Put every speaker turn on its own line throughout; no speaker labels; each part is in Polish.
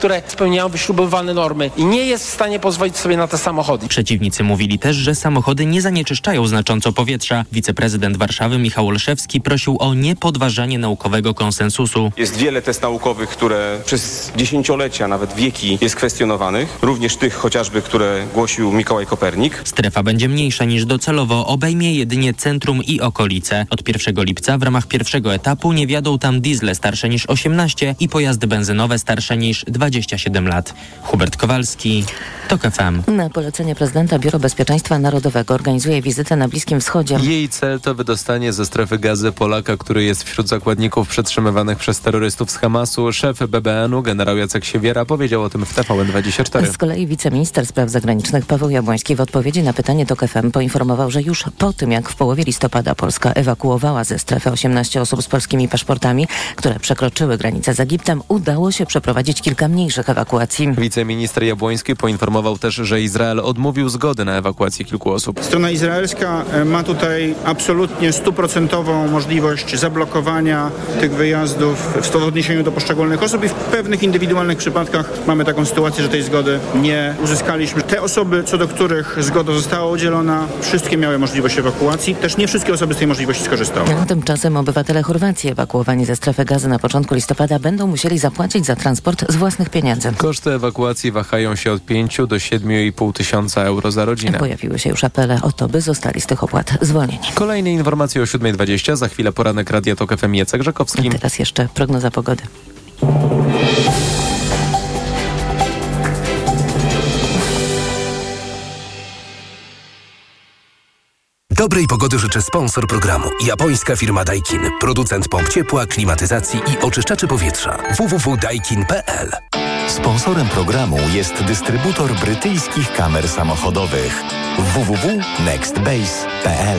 które spełniają wyśrubowane normy i nie jest w stanie pozwolić sobie na te samochody.
Przeciwnicy mówili też, że samochody nie zanieczyszczają znacząco powietrza. Wiceprezydent Warszawy Michał Olszewski prosił o niepodważanie naukowego konsensusu.
Jest wiele test naukowych, które przez dziesięciolecia, nawet wieki jest kwestionowanych. Również tych chociażby, które głosił Mikołaj Kopernik.
Strefa będzie mniejsza niż docelowo, obejmie jedynie centrum i okolice. Od 1 lipca w ramach pierwszego etapu nie wiadą tam diesle starsze niż 18 i pojazdy benzynowe starsze niż 27 lat. Hubert Kowalski, TOK FM.
Na polecenie prezydenta Biuro Bezpieczeństwa Narodowego organizuje wizytę na Bliskim Wschodzie.
Jej cel to wydostanie ze strefy gazy Polaka, który jest wśród zakładników przetrzymywanych przez terrorystów z Hamasu. Szef BBN-u, generał Jacek Siewiera, powiedział o tym w TVN24.
Z kolei wiceminister spraw zagranicznych Paweł Jabłoński w odpowiedzi na pytanie TOK FM poinformował, że już po tym, jak w połowie listopada Polska ewakuowała ze strefy 18 osób z polskimi paszportami, które przekroczyły granicę z Egiptem, udało się przeprowadzić kilka mniejszych ewakuacji.
Wiceminister Jabłoński poinformował też, że Izrael odmówił zgody na ewakuację kilku osób.
Strona izraelska e, ma tutaj absolutnie stuprocentową możliwość zablokowania tych wyjazdów w odniesieniu do poszczególnych osób i w pewnych indywidualnych przypadkach mamy taką sytuację, że tej zgody nie uzyskaliśmy. Te osoby, co do których zgoda została udzielona, wszystkie miały możliwość ewakuacji. Też nie wszystkie osoby z tej możliwości skorzystały.
Tymczasem obywatele Chorwacji ewakuowani ze strefy gazy na początku listopada będą musieli zapłacić za transport z własnych pieniędzy.
Koszty ewakuacji wahają się od 5 do 7,5 tysiąca euro za rodzinę.
Pojawiły się już apele o to, by zostali z tych opłat zwolnieni.
Kolejne informacje o 7.20, za chwilę poranek Radia Tok FM Jacek Żakowski.
A teraz jeszcze prognoza pogody.
Dobrej pogody życzę sponsor programu. Japońska firma Daikin. Producent pomp ciepła, klimatyzacji i oczyszczaczy powietrza. www.daikin.pl
Sponsorem programu jest dystrybutor brytyjskich kamer samochodowych www.nextbase.pl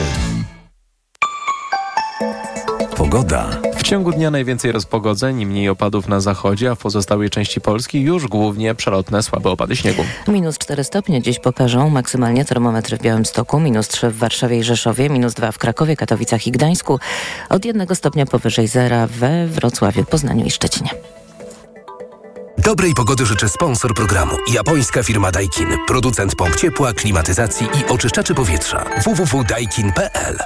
Pogoda.
W ciągu dnia najwięcej rozpogodzeń i mniej opadów na zachodzie, a w pozostałej części Polski już głównie przelotne słabe opady śniegu.
Minus 4 stopnie dziś pokażą maksymalnie termometry w Białymstoku, minus 3 w Warszawie i Rzeszowie, minus 2 w Krakowie, Katowicach i Gdańsku, od 1 stopnia powyżej zera we Wrocławiu, Poznaniu i Szczecinie.
Dobrej pogody życzę sponsor programu. Japońska firma Daikin. Producent pomp ciepła, klimatyzacji i oczyszczaczy powietrza. www.daikin.pl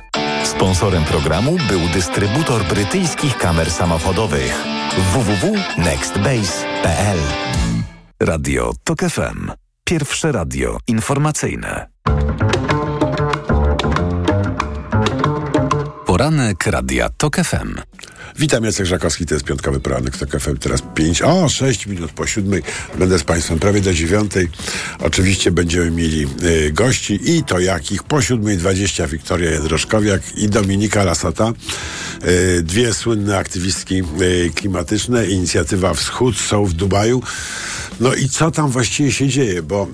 Sponsorem programu był dystrybutor brytyjskich kamer samochodowych www.nextbase.pl Radio TOK FM. Pierwsze radio informacyjne. Poranek Radia TOK FM.
Witam, Jacek Żakowski, to jest piątkowy poranek TOK FM, teraz 5, o 6 minut po siódmej, będę z Państwem prawie do dziewiątej. Oczywiście będziemy mieli y, gości i to jakich. Po siódmej 20 Wiktoria Jędroszkowiak i Dominika Lasata, y, dwie słynne aktywistki y, klimatyczne, inicjatywa Wschód są w Dubaju. No i co tam właściwie się dzieje, bo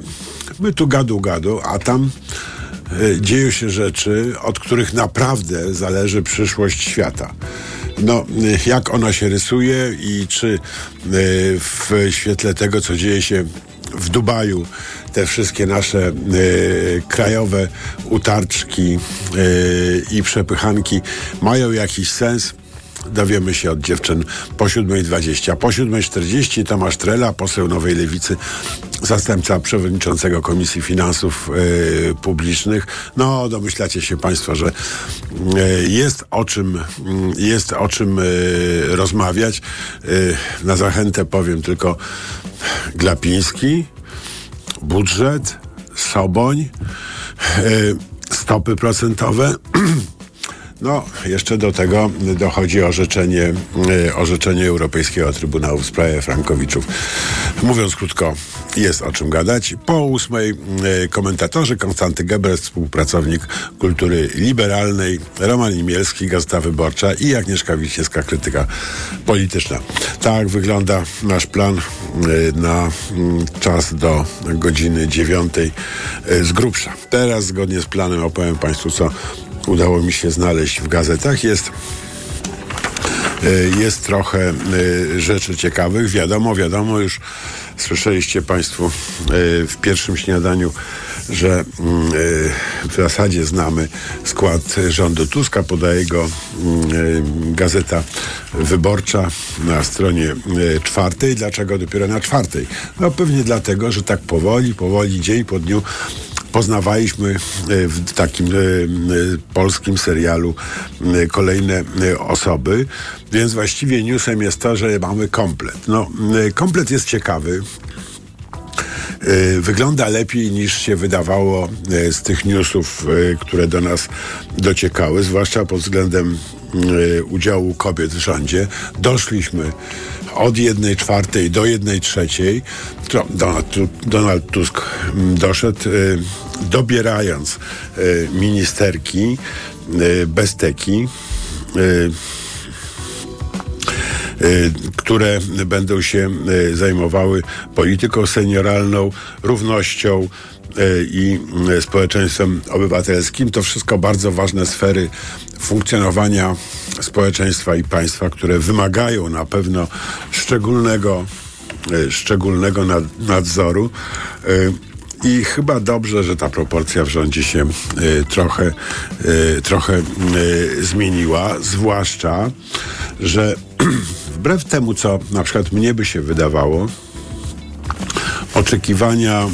my tu gadu gadu, a tam dzieją się rzeczy, od których naprawdę zależy przyszłość świata. No, jak ona się rysuje i czy w świetle tego, co dzieje się w Dubaju, te wszystkie nasze krajowe utarczki i przepychanki mają jakiś sens? Dowiemy się od dziewczyn po 7.20. Po 7.40 Tomasz Trela, poseł Nowej Lewicy, zastępca przewodniczącego Komisji Finansów y, Publicznych. No, domyślacie się Państwo, że y, jest o czym, y, jest o czym rozmawiać. na zachętę powiem tylko Glapiński, budżet, Soboń, stopy procentowe. No, jeszcze do tego dochodzi orzeczenie, orzeczenie Europejskiego Trybunału w sprawie Frankowiczów. Mówiąc krótko, jest o czym gadać. Po ósmej komentatorzy Konstanty Gebres, współpracownik kultury liberalnej, Roman Imielski, Gazeta Wyborcza i Agnieszka Wiśniewska, krytyka polityczna. Tak wygląda nasz plan na czas do godziny dziewiątej z grubsza. Teraz zgodnie z planem opowiem Państwu, co udało mi się znaleźć w gazetach. Jest jest trochę rzeczy ciekawych. Wiadomo, wiadomo, już słyszeliście Państwo w pierwszym śniadaniu że mm, w zasadzie znamy skład rządu Tuska, podaje go mm, Gazeta Wyborcza na stronie czwartej. Dlaczego dopiero na czwartej? No pewnie dlatego, że tak powoli, powoli, dzień po dniu poznawaliśmy e, w takim e, e, polskim serialu kolejne osoby, więc właściwie newsem jest to, że mamy komplet. No, komplet jest ciekawy. Wygląda lepiej niż się wydawało z tych newsów, które do nas dociekały, zwłaszcza pod względem udziału kobiet w rządzie. Doszliśmy od jednej czwartej do jednej trzeciej. Donald, Tusk mm, doszedł, dobierając ministerki bez teki które będą się zajmowały polityką senioralną, równością i społeczeństwem obywatelskim. To wszystko bardzo ważne sfery funkcjonowania społeczeństwa i państwa, które wymagają na pewno szczególnego, szczególnego nadzoru. I chyba dobrze, że ta proporcja w rządzie się y, trochę, trochę zmieniła, zwłaszcza, że wbrew temu, co na przykład mnie by się wydawało, oczekiwania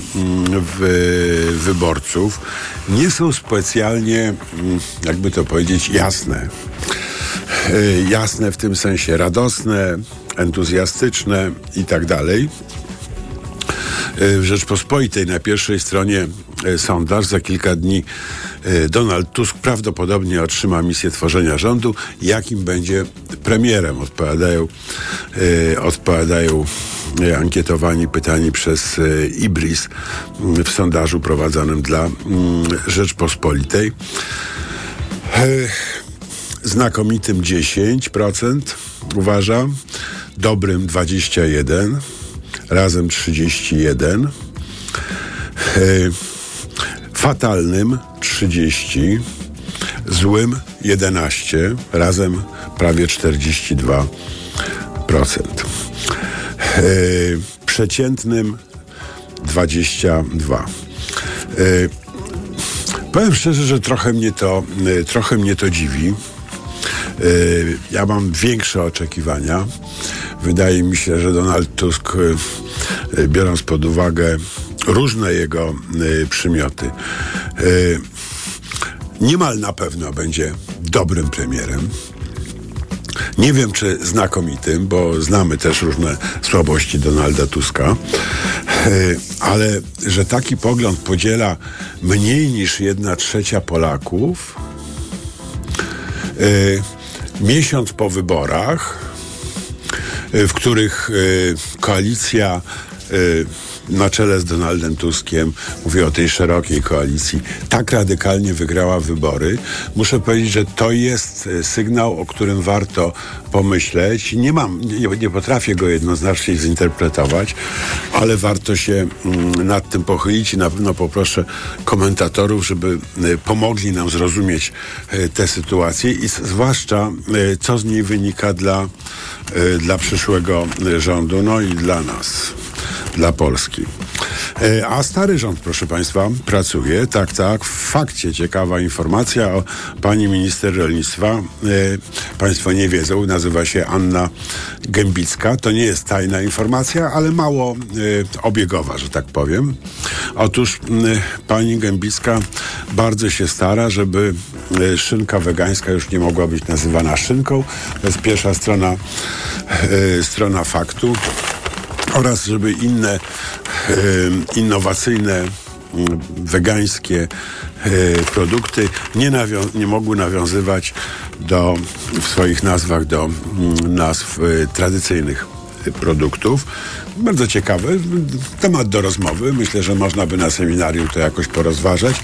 wyborców nie są specjalnie, jakby to powiedzieć, jasne. Jasne w tym sensie radosne, entuzjastyczne i tak dalej. W Rzeczpospolitej na pierwszej stronie e, sondaż. Za kilka dni Donald Tusk prawdopodobnie otrzyma misję tworzenia rządu. Jakim będzie premierem? Odpowiadają, odpowiadają ankietowani, pytani przez Ibris w sondażu prowadzonym dla mm, Rzeczpospolitej. Znakomitym 10% uważam, dobrym 21%, razem 31, e, fatalnym 30, złym 11, razem prawie 42%. E, przeciętnym 22. E, powiem szczerze, że trochę mnie to, trochę mnie to dziwi. Ja mam większe oczekiwania. Wydaje mi się, że Donald Tusk, e, e, biorąc pod uwagę różne jego e, przymioty, niemal na pewno będzie dobrym premierem. Nie wiem, czy znakomitym, bo znamy też różne słabości Donalda Tuska, ale że taki pogląd podziela mniej niż jedna trzecia Polaków, miesiąc po wyborach, w których e, koalicja e, na czele z Donaldem Tuskiem, mówię o tej szerokiej koalicji, tak radykalnie wygrała wybory. Muszę powiedzieć, że to jest e, sygnał, o którym warto pomyśleć. Nie mam, nie, nie potrafię go jednoznacznie zinterpretować, ale warto się mm, nad tym pochylić i na pewno poproszę komentatorów, żeby pomogli nam zrozumieć tę sytuację i zwłaszcza co z niej wynika dla dla przyszłego rządu, no i dla nas, dla Polski. Y, a stary rząd, proszę Państwa, pracuje. Tak, tak. W fakcie ciekawa informacja o pani minister rolnictwa. Y, państwo nie wiedzą, nazywa się Anna Gębicka. To nie jest tajna informacja, ale mało obiegowa, że tak powiem. Otóż pani Gębicka bardzo się stara, żeby szynka wegańska już nie mogła być nazywana szynką. To jest pierwsza strona E, strona faktu oraz żeby inne e, innowacyjne wegańskie e, produkty nie, nie mogły nawiązywać do, w swoich nazwach do nazw tradycyjnych produktów. Bardzo ciekawy temat do rozmowy. Myślę, że można by na seminarium to jakoś porozważać.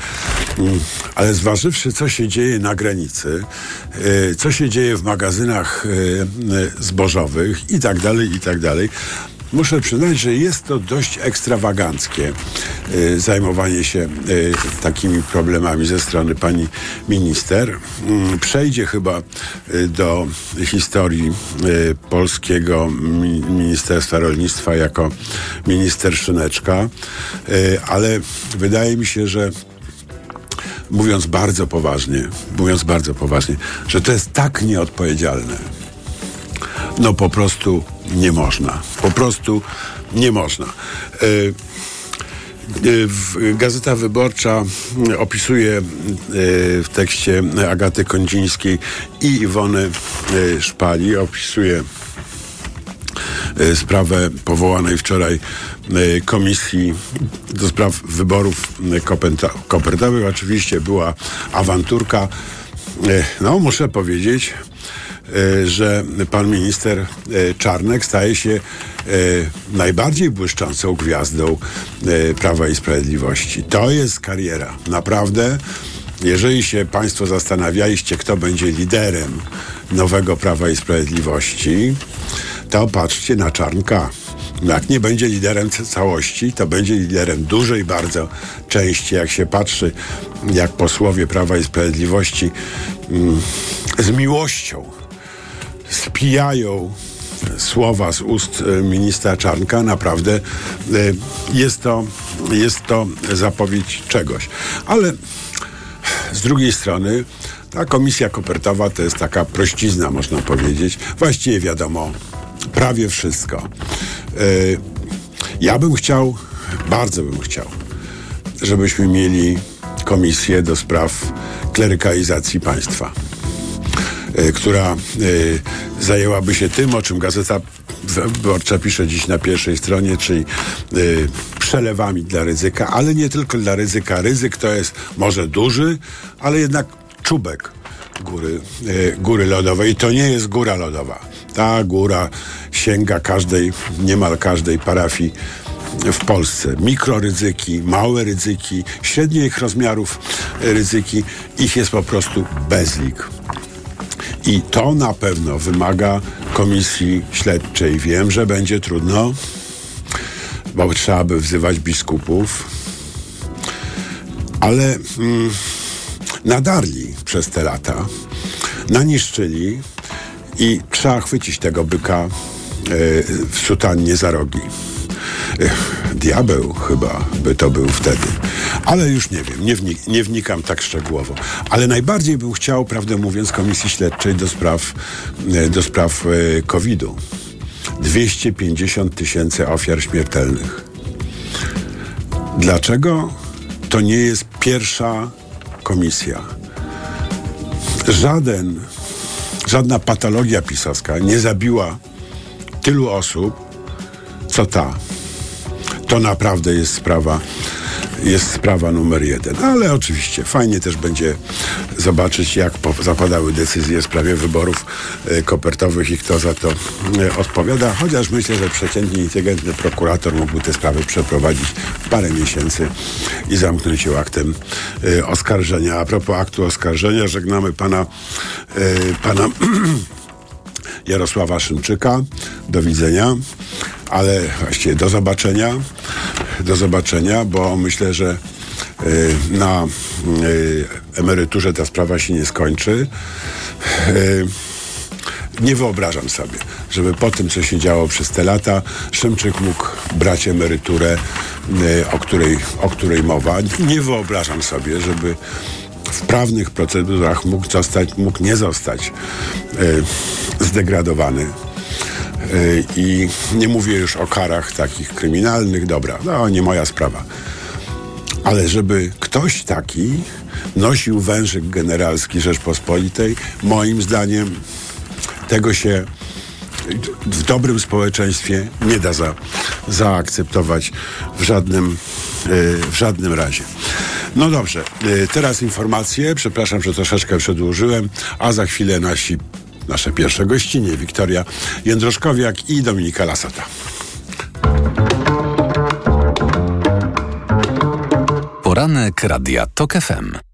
Mm, ale zważywszy, co się dzieje na granicy, y, co się dzieje w magazynach zbożowych i tak dalej, i tak dalej, muszę przyznać, że jest to dość ekstrawaganckie y, zajmowanie się y, takimi problemami ze strony pani minister. Mm, Przejdzie chyba y, do historii polskiego mi- Ministerstwa Rolnictwa jako minister Szyneczka, ale wydaje mi się, że mówiąc bardzo poważnie, mówiąc bardzo poważnie, że to jest tak nieodpowiedzialne. No po prostu nie można. Po prostu nie można. E, e, Gazeta Wyborcza mm, opisuje e, w tekście Agaty Kondzińskiej i Iwony Szpali, opisuje sprawę powołanej wczoraj komisji do spraw wyborów kopertowych. Oczywiście była awanturka. No, muszę powiedzieć, że pan minister e, Czarnek staje się e, najbardziej błyszczącą gwiazdą e, Prawa i Sprawiedliwości. To jest kariera. Naprawdę, jeżeli się państwo zastanawialiście, kto będzie liderem nowego Prawa i Sprawiedliwości, to patrzcie na Czarnka. Jak nie będzie liderem ca- całości, to będzie liderem dużej bardzo części. Jak się patrzy, jak posłowie Prawa i Sprawiedliwości mm, z miłością spijają słowa z ust e, ministra Czarnka, naprawdę e, jest to, jest to zapowiedź czegoś. Ale z drugiej strony ta komisja kopertowa to jest taka prościzna, można powiedzieć. Właściwie wiadomo prawie wszystko. E, Ja bym chciał, bardzo bym chciał, żebyśmy mieli komisję do spraw klerykalizacji państwa która e, zajęłaby się tym, o czym Gazeta Wyborcza pisze dziś na pierwszej stronie, czyli e, przelewami dla ryzyka, ale nie tylko dla ryzyka. Ryzyk to jest może duży, ale jednak czubek góry, e, góry lodowej. I to nie jest góra lodowa. Ta góra sięga każdej, niemal każdej parafii w Polsce. Mikroryzyki, małe ryzyki, średnich rozmiarów e, ryzyki, ich jest po prostu bezlik. I to na pewno wymaga komisji śledczej. Wiem, że będzie trudno, bo trzeba by wzywać biskupów, ale mm, nadarli przez te lata, naniszczyli i trzeba chwycić tego byka e, w sutannie za rogi. Diabeł chyba by to był wtedy. Ale już nie wiem, nie, wnik- nie wnikam tak szczegółowo. Ale najbardziej bym chciał, prawdę mówiąc, Komisji Śledczej do spraw, e, do spraw e, COVID-u. 250 tysięcy ofiar śmiertelnych. Dlaczego to nie jest pierwsza komisja? Żaden, żadna patologia pisowska nie zabiła tylu osób, co ta to naprawdę jest sprawa, jest sprawa numer jeden. Ale oczywiście fajnie też będzie zobaczyć, jak zapadały decyzje w sprawie wyborów e, kopertowych i kto za to e, odpowiada. Chociaż myślę, że przeciętnie inteligentny prokurator mógłby te sprawy przeprowadzić w parę miesięcy i zamknąć ją aktem e, oskarżenia. A propos aktu oskarżenia, żegnamy pana, pana Jarosława Szymczyka. Do widzenia, ale właściwie do zobaczenia. Do zobaczenia, bo myślę, że y, na y, emeryturze ta sprawa się nie skończy. Y, nie wyobrażam sobie, żeby po tym, co się działo przez te lata, Szymczyk mógł brać emeryturę, y, o której, o której mowa. Nie wyobrażam sobie, żeby w prawnych procedurach mógł zostać, mógł nie zostać y, zdegradowany. Y, I nie mówię już o karach takich kryminalnych, dobra, no nie moja sprawa. Ale żeby ktoś taki nosił wężyk generalski Rzeczpospolitej, moim zdaniem tego się w dobrym społeczeństwie nie da za, zaakceptować w żadnym, y, w żadnym razie. No dobrze, y, teraz informacje. Przepraszam, że troszeczkę przedłużyłem, a za chwilę nasi, nasze pierwsze gościnie, Wiktoria Jędroszkowiak i Dominika Lasota.
Poranek Radia TOK FM.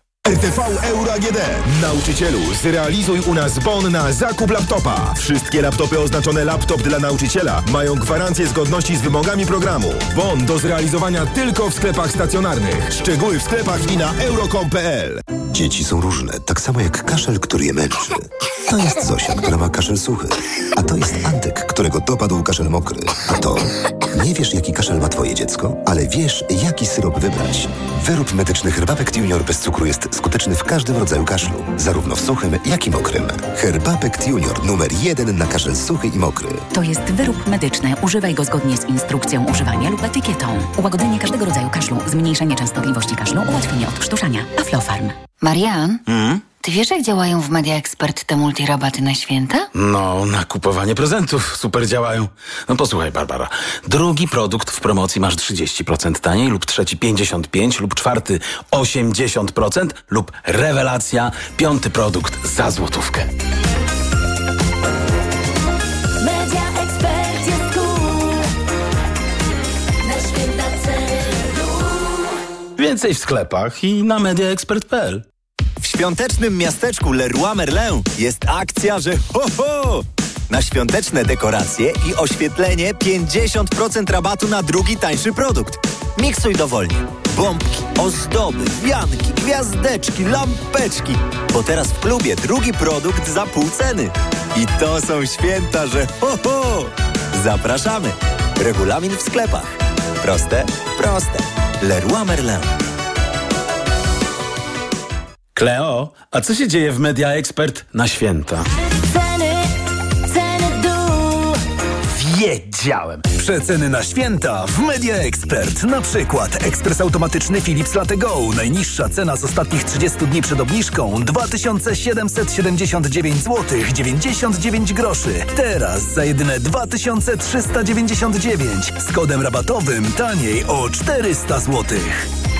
RTV Euro AGD. Nauczycielu, zrealizuj u nas bon na zakup laptopa. Wszystkie laptopy oznaczone laptop dla nauczyciela mają gwarancję zgodności z wymogami programu. Bon do zrealizowania tylko w sklepach stacjonarnych. Szczegóły w sklepach i na euro.com.pl.
Dzieci są różne, tak samo jak kaszel, który je męczy. To jest Zosia, która ma kaszel suchy. A to jest Antek, którego dopadł kaszel mokry. A to... Nie wiesz, jaki kaszel ma twoje dziecko, ale wiesz, jaki syrop wybrać. Wyrób medyczny Herbapekt Junior bez cukru jest skuteczny w każdym rodzaju kaszlu, zarówno w suchym, jak i mokrym. Herbapekt Junior numer jeden na kaszel suchy i mokry.
To jest wyrób medyczny. Używaj go zgodnie z instrukcją używania lub etykietą. Ułagodzenie każdego rodzaju kaszlu, zmniejszenie częstotliwości kaszlu, ułatwienie odkrztuszania. Aflofarm.
Marian, ty wiesz jak działają w Media Expert te multirabaty na święta?
No, na kupowanie prezentów super działają. No posłuchaj, Barbara. Drugi produkt w promocji masz 30% taniej, lub trzeci 55%, lub czwarty 80%, lub rewelacja, piąty produkt za złotówkę. Więcej w sklepach i na mediaexpert.pl.
Świątecznym miasteczku Leroy Merlin jest akcja, że ho, ho! Na świąteczne dekoracje i oświetlenie 50% rabatu na drugi tańszy produkt. Miksuj dowolnie. Bombki, ozdoby, wianki, gwiazdeczki, lampeczki. Bo teraz w klubie drugi produkt za pół ceny. I to są święta, że ho, ho! Zapraszamy. Regulamin w sklepach. Proste? Proste. Leroy Merlin.
Kleo, a co się dzieje w Media Expert na święta? Wiedziałem!
Przeceny na święta w Media Expert. Na przykład ekspres automatyczny Philips Latte Go. Najniższa cena z ostatnich 30 dni przed obniżką 2779 zł 99 groszy. Teraz za jedyne 2399 z kodem rabatowym taniej o 400 zł.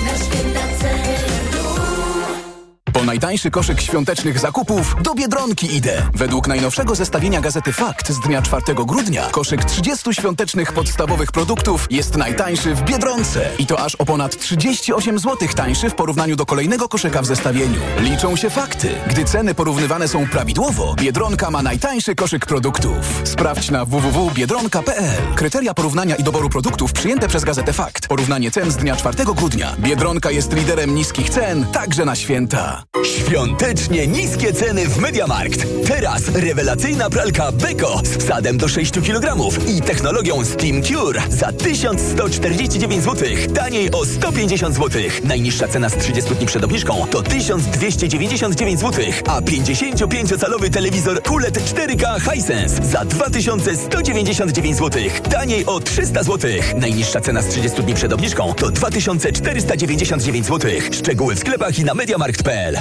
Na święta ceny.
Po najtańszy koszyk świątecznych zakupów do Biedronki idę. Według najnowszego zestawienia gazety Fakt z dnia 4 grudnia koszyk 30 świątecznych podstawowych produktów jest najtańszy w Biedronce. I to aż o ponad 38 zł tańszy w porównaniu do kolejnego koszyka w zestawieniu. Liczą się fakty. Gdy ceny porównywane są prawidłowo, Biedronka ma najtańszy koszyk produktów. Sprawdź na www.biedronka.pl. Kryteria porównania i doboru produktów przyjęte przez gazetę Fakt. Porównanie cen z dnia 4 grudnia. Biedronka jest liderem niskich cen, także na święta.
Świątecznie niskie ceny w Mediamarkt. Teraz rewelacyjna pralka Beko z wsadem do 6 kg i technologią Steam Cure za 1149 zł. Taniej o 150 zł. Najniższa cena z 30 dni przed obniżką to 1299 zł, a 55-calowy telewizor QLED 4K Hisense za 2199 zł. Taniej o 300 zł. Najniższa cena z 30 dni przed obniżką to 2499 zł. Szczegóły w sklepach i na mediamarkt.pl.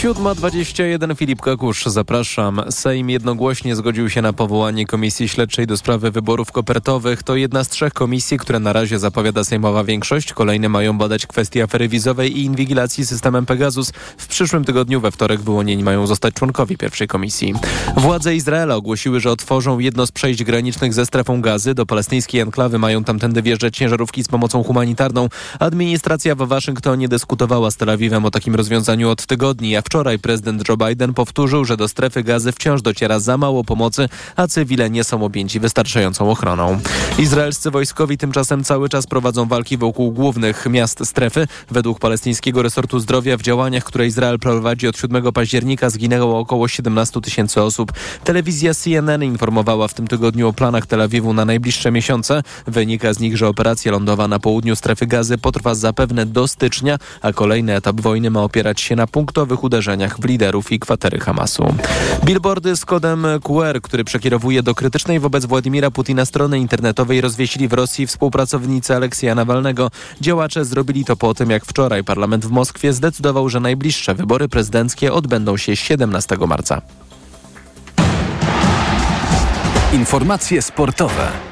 7.21 Filip Kakusz, zapraszam. Sejm jednogłośnie zgodził się na powołanie Komisji Śledczej do sprawy wyborów kopertowych. To jedna z trzech komisji, które na razie zapowiada sejmowa większość. Kolejne mają badać kwestie afery wizowej i inwigilacji systemem Pegasus. W przyszłym tygodniu we wtorek wyłonieni mają zostać członkowie pierwszej komisji. Władze Izraela ogłosiły, że otworzą jedno z przejść granicznych ze strefą gazy. Do palestyńskiej enklawy mają tamtędy wjeżdżać ciężarówki z pomocą humanitarną. Administracja w Waszyngtonie dyskutowała z Tel Awiwem o takim rozwiązaniu od tygodni, a wczoraj prezydent Joe Biden powtórzył, że do strefy gazy wciąż dociera za mało pomocy, a cywile nie są objęci wystarczającą ochroną. Izraelscy wojskowi tymczasem cały czas prowadzą walki wokół głównych miast strefy. Według palestyńskiego resortu zdrowia w działaniach, które Izrael prowadzi od 7 października zginęło około 17 tysięcy osób. Telewizja CNN informowała w tym tygodniu o planach Tel Awiwu na najbliższe miesiące. Wynika z nich, że operacja lądowa na południu strefy gazy potrwa zapewne do stycznia, a kolejny etap wojny ma opierać się na punktowych uderzeniach uderzeniach w liderów i kwatery Hamasu. Billboardy z kodem QR, który przekierowuje do krytycznej wobec Władimira Putina strony internetowej rozwiesili w Rosji współpracownicy Aleksja Nawalnego. Działacze zrobili to po tym, jak wczoraj parlament w Moskwie zdecydował, że najbliższe wybory prezydenckie odbędą się 17 marca.
Informacje sportowe.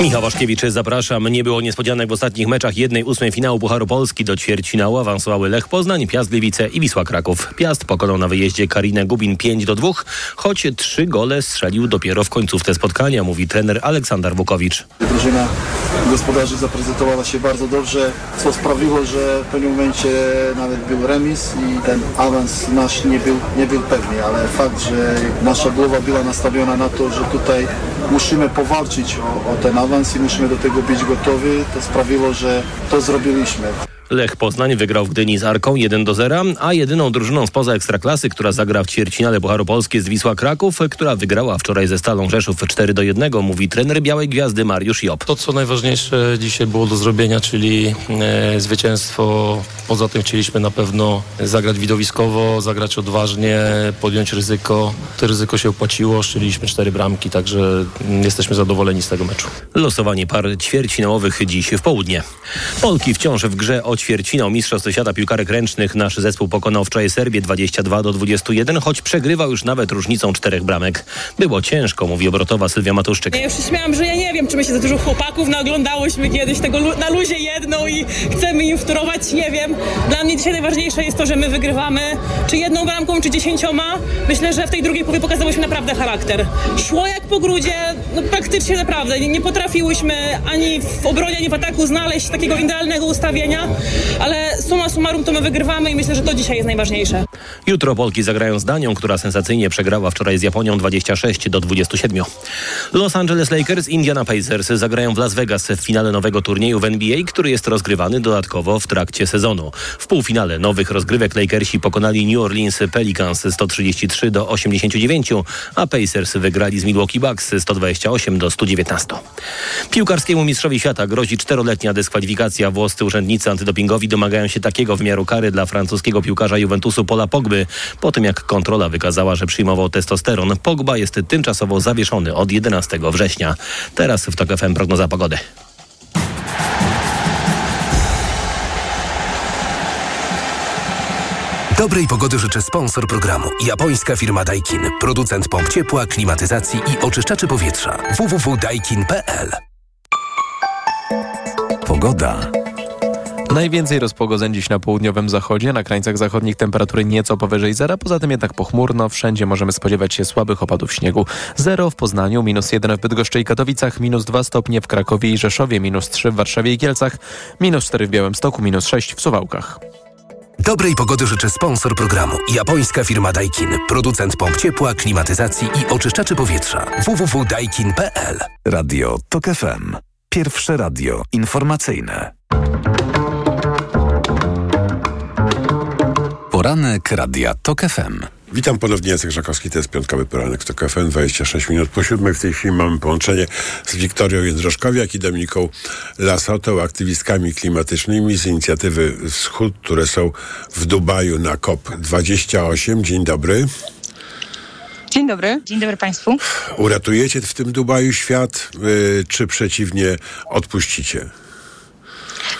Michał Waszkiewicz, zapraszam. Nie było niespodzianek w ostatnich meczach jednej ósmej finału Pucharu Polski. Do ćwierćfinału awansowały Lech Poznań, Piast Gliwice i Wisła Kraków. Piast pokonał na wyjeździe Karinę Gubin 5 do 2, choć trzy gole strzelił dopiero w końcówce spotkania, mówi trener Aleksander Wukowicz.
Drużyna gospodarzy zaprezentowała się bardzo dobrze, co sprawiło, że w pewnym momencie nawet był remis i ten awans nasz nie był, nie był pewny, ale fakt, że nasza głowa była nastawiona na to, że tutaj musimy powalczyć o, o ten awans i musimy do tego być gotowi, to sprawiło, że to zrobiliśmy.
Lech Poznań wygrał w Gdyni z Arką 1 do 0, a jedyną drużyną spoza Ekstraklasy, która zagra w ćwierćfinale Pucharu Polski jest Wisła Kraków, która wygrała wczoraj ze Stalą Rzeszów 4 do 1, mówi trener Białej Gwiazdy Mariusz Job.
To, co najważniejsze dzisiaj było do zrobienia, czyli e, zwycięstwo. Poza tym chcieliśmy na pewno zagrać widowiskowo, zagrać odważnie, podjąć ryzyko. To ryzyko się opłaciło, szczeliliśmy cztery bramki, także jesteśmy zadowoleni z tego meczu.
Losowanie par ćwierćfinałowych dziś w południe. Polki wciąż w grze o ćwierćfinał Mistrzostw Świata Piłkarek Ręcznych. Nasz zespół pokonał wczoraj Serbię 22 do 21, choć przegrywał już nawet różnicą czterech bramek. Było ciężko, mówi obrotowa Sylwia Matuszczyk.
Ja już się śmiałam, że ja nie wiem, czy my się za dużo chłopaków naoglądałyśmy kiedyś tego lu- na luzie jedną i chcemy im wtórować, nie wiem. Dla mnie dzisiaj najważniejsze jest to, że my wygrywamy, czy jedną bramką, czy dziesięcioma. Myślę, że w tej drugiej połowie pokazałyśmy naprawdę charakter. Szło jak po grudzie, no praktycznie naprawdę. Nie, nie potrafiłyśmy ani w obronie, ani w ataku znaleźć takiego idealnego ustawienia, ale summa summarum to my wygrywamy i myślę, że to dzisiaj jest najważniejsze.
Jutro Polki zagrają z Danią, która sensacyjnie przegrała wczoraj z Japonią 26 do 27. Los Angeles Lakers i Indiana Pacers zagrają w Las Vegas w finale nowego turnieju w NBA, który jest rozgrywany dodatkowo w trakcie sezonu. W półfinale nowych rozgrywek Lakersi pokonali New Orleans Pelicans 133 do 89, a Pacers wygrali z Milwaukee Bucks 128 do 119. Piłkarskiemu mistrzowi świata grozi czteroletnia dyskwalifikacja. Włoscy urzędnicy antydopingowi domagają się takiego wymiaru kary dla francuskiego piłkarza Juventusu Pola Pogby, po tym jak kontrola wykazała, że przyjmował testosteron. Pogba jest tymczasowo zawieszony od 11 września. Teraz w TOK FM prognoza pogody.
Dobrej pogody życzę sponsor programu. Japońska firma Daikin. Producent pomp ciepła, klimatyzacji i oczyszczaczy powietrza. www.daikin.pl
Pogoda.
Najwięcej rozpogodzeń dziś na południowym zachodzie, na krańcach zachodnich temperatury nieco powyżej zera, poza tym jednak pochmurno, wszędzie możemy spodziewać się słabych opadów śniegu. Zero w Poznaniu, minus jeden w Bydgoszczy i Katowicach, minus dwa stopnie w Krakowie i Rzeszowie, minus trzy w Warszawie i Kielcach, minus cztery w Białymstoku, minus sześć w Suwałkach.
Dobrej pogody życzę sponsor programu. Japońska firma Daikin. Producent pomp ciepła, klimatyzacji i oczyszczaczy powietrza. www.daikin.pl
Radio TOK FM. Pierwsze radio informacyjne. Poranek Radia TOK FM.
Witam ponownie, Jacek Żakowski, to jest piątkowy poranek z TOK FM, 26 minut po siódmej. W tej chwili mamy połączenie z Wiktorią Jędroszkowiak i Dominiką Lasotą, aktywistkami klimatycznymi z inicjatywy Wschód, które są w Dubaju na COP28. Dzień dobry.
Dzień dobry. Dzień dobry Państwu.
Uratujecie w tym Dubaju świat, y, czy przeciwnie odpuścicie?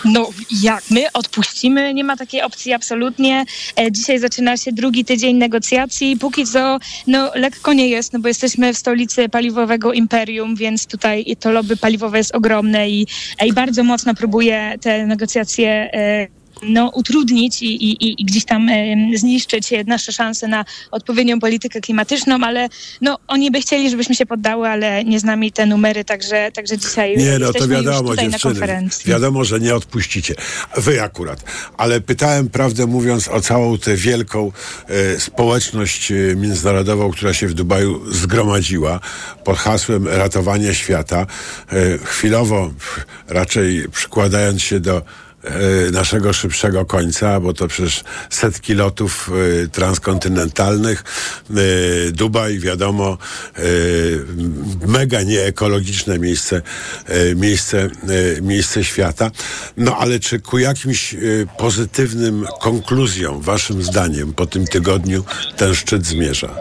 No, jak my odpuścimy? Nie ma takiej opcji absolutnie. E, dzisiaj zaczyna się drugi tydzień negocjacji. Póki co, no, lekko nie jest, no bo jesteśmy w stolicy paliwowego imperium, więc tutaj to lobby paliwowe jest ogromne i, i bardzo mocno próbuje te negocjacje e, no, utrudnić i, i, i gdzieś tam zniszczyć nasze szanse na odpowiednią politykę klimatyczną, ale no, oni by chcieli, żebyśmy się poddały, ale nie z nami te numery, także, także dzisiaj
Nie, no to
jesteśmy już
wiadomo,
tutaj na konferencji.
Wiadomo, że nie odpuścicie. Wy akurat. Ale pytałem, prawdę mówiąc, o całą tę wielką e, społeczność e, międzynarodową, która się w Dubaju zgromadziła pod hasłem ratowania świata. E, chwilowo, raczej przykładając się do naszego szybszego końca, bo to przecież setki lotów e, transkontynentalnych. E, Dubaj, wiadomo, e, mega nieekologiczne miejsce, e, miejsce, e, miejsce świata. No ale czy ku jakimś e, pozytywnym konkluzjom, waszym zdaniem, po tym tygodniu ten szczyt zmierza?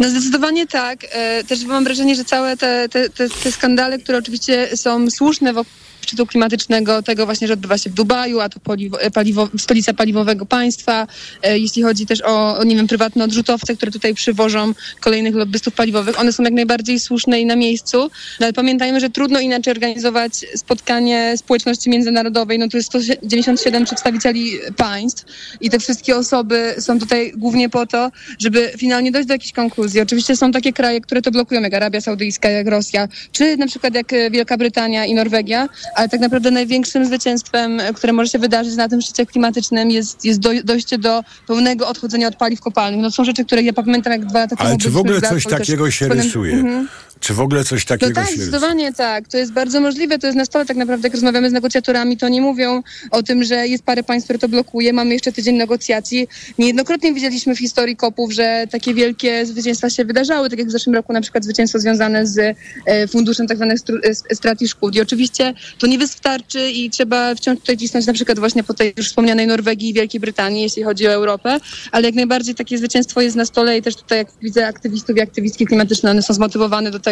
No zdecydowanie tak. E, Też mam wrażenie, że całe te, te, te, te skandale, które oczywiście są słuszne wokół szczytu klimatycznego, tego właśnie, że odbywa się w Dubaju, a to paliwo, paliwo, stolica paliwowego państwa, e, jeśli chodzi też o, o, nie wiem, prywatne odrzutowce, które tutaj przywożą kolejnych lobbystów paliwowych, one są jak najbardziej słuszne i na miejscu, no, ale pamiętajmy, że trudno inaczej organizować spotkanie społeczności międzynarodowej, no tu jest 197 przedstawicieli państw i te wszystkie osoby są tutaj głównie po to, żeby finalnie dojść do jakiejś konkluzji. Oczywiście są takie kraje, które to blokują, jak Arabia Saudyjska, jak Rosja, czy na przykład jak e, Wielka Brytania i Norwegia, ale tak naprawdę największym zwycięstwem, które może się wydarzyć na tym szczycie klimatycznym jest, jest doj- dojście do pełnego odchodzenia od paliw kopalnych. No są rzeczy, które ja pamiętam jak dwa lata temu
Ale czy w ogóle coś takiego się rysuje?
Mhm.
Czy w ogóle coś
No
takiego
tak,
się
zdecydowanie tak. To jest bardzo możliwe, to jest na stole tak naprawdę, jak rozmawiamy z negocjatorami, to nie mówią o tym, że jest parę państw, które to blokuje, mamy jeszcze tydzień negocjacji. Niejednokrotnie widzieliśmy w historii kopów, że takie wielkie zwycięstwa się wydarzały, tak jak w zeszłym roku na przykład zwycięstwo związane z e, funduszem tak e, strat i szkód. I oczywiście to nie wystarczy i trzeba wciąż tutaj cisnąć na przykład właśnie po tej już wspomnianej Norwegii i Wielkiej Brytanii, jeśli chodzi o Europę, ale jak najbardziej takie zwycięstwo jest na stole i też tutaj jak widzę aktywistów i aktywistki klimatyczne, one są zmotywowane do tego,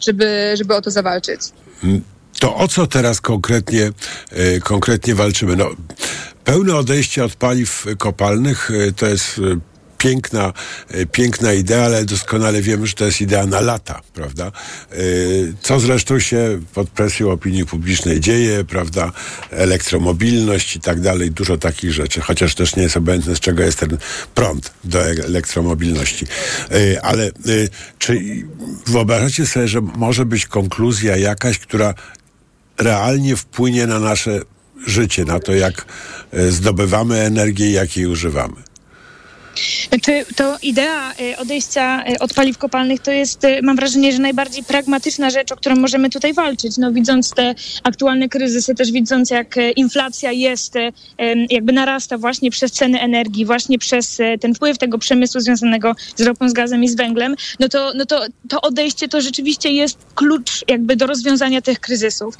żeby, żeby o to zawalczyć.
To o co teraz konkretnie, e, konkretnie walczymy? No, pełne odejście od paliw kopalnych e, to jest e, piękna, e, piękna idea, ale doskonale wiemy, że to jest idea na lata, prawda? E, Co zresztą się pod presją opinii publicznej dzieje, prawda? Elektromobilność i tak dalej, dużo takich rzeczy, chociaż też nie jest obojętne, z czego jest ten prąd do e- elektromobilności. Ale czy wyobrażacie sobie, że może być konkluzja jakaś, która realnie wpłynie na nasze życie, na to, jak zdobywamy energię i jak jej używamy.
Znaczy, to idea e, odejścia e, od paliw kopalnych to jest, e, mam wrażenie, że najbardziej pragmatyczna rzecz, o którą możemy tutaj walczyć. No, widząc te aktualne kryzysy, też widząc, jak inflacja jest, jakby narasta właśnie przez ceny energii, właśnie przez ten wpływ tego przemysłu związanego z ropą, z gazem i z węglem, no to, no to, to odejście to rzeczywiście jest klucz jakby do rozwiązania tych kryzysów.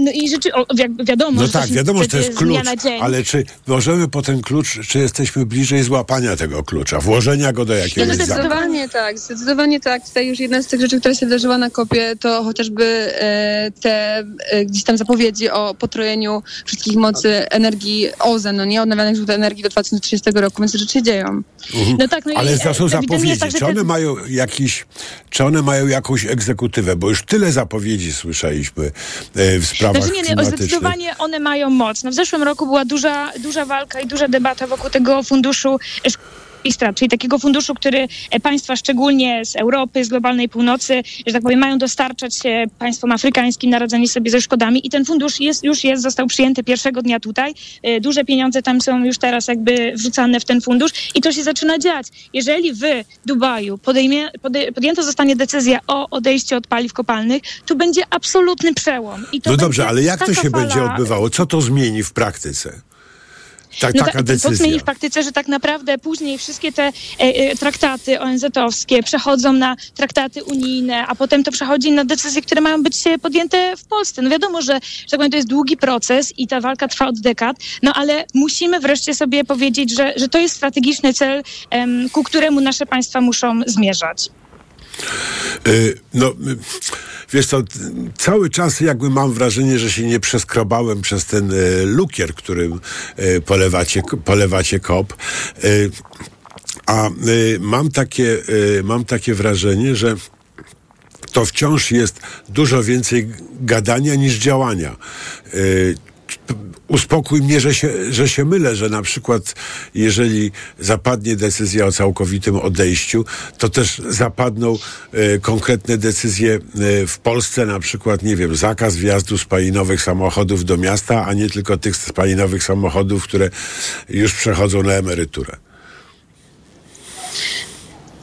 No i rzeczy, o, wiadomo,
No
że
tak, wiadomo, że to jest klucz, ale czy możemy po ten klucz, czy jesteśmy bliżej złapania tego klucza, włożenia go do
No
jakiegoś zamku?
zdecydowanie tak, zdecydowanie tak. Tutaj już jedna z tych rzeczy, która się wydarzyła na kopie, to chociażby e, te e, gdzieś tam zapowiedzi o potrojeniu wszystkich mocy energii OZE, no nie odnawialnych źródeł energii do 2030 roku, więc te rzeczy się dzieją.
Mhm.
No tak, no i
Ale to są zapowiedzi.
tak,
czy one mają jakiś, czy one mają jakąś egzekutywę? Bo już tyle zapowiedzi słyszeliśmy e, w sprawach
Znaczy nie, nie,
klimatycznych.
zdecydowanie one mają moc. No w zeszłym roku była duża, duża walka i duża debata wokół tego funduszu i strat, czyli takiego funduszu, który e, państwa szczególnie z Europy, z globalnej północy, że tak powiem, mają dostarczać e, państwom afrykańskim na radzenie sobie ze szkodami i ten fundusz jest, już jest, został przyjęty pierwszego dnia tutaj. E, Duże pieniądze tam są już teraz jakby wrzucane w ten fundusz i to się zaczyna dziać. Jeżeli w Dubaju podejmie, pode, podjęta zostanie decyzja o odejściu od paliw kopalnych, to będzie absolutny przełom. I to
No dobrze,
będzie
ale jak to się będzie
fala-
odbywało? Co to zmieni w praktyce? Ta,
no
taka
ta- To
decyzja.
zmieni w praktyce, że tak naprawdę później wszystkie te e, e, traktaty ONZ-owskie przechodzą na traktaty unijne, a potem to przechodzi na decyzje, które mają być e, podjęte w Polsce. No wiadomo, że, że tak powiem, to jest długi proces i ta walka trwa od dekad, no ale musimy wreszcie sobie powiedzieć, że, że to jest strategiczny cel, em, ku któremu nasze państwa muszą zmierzać.
Y, No, y, wiesz co, cały czas jakby mam wrażenie, że się nie przeskrobałem przez ten y, lukier, którym polewacie, polewacie kop. A mam takie, mam takie wrażenie, że to wciąż jest dużo więcej gadania niż działania. Uspokój mnie, że się, że się mylę, że na przykład jeżeli zapadnie decyzja o całkowitym odejściu, to też zapadną y, konkretne decyzje y, w Polsce, na przykład, nie wiem, zakaz wjazdu spalinowych samochodów do miasta, a nie tylko tych spalinowych samochodów, które już przechodzą na emeryturę.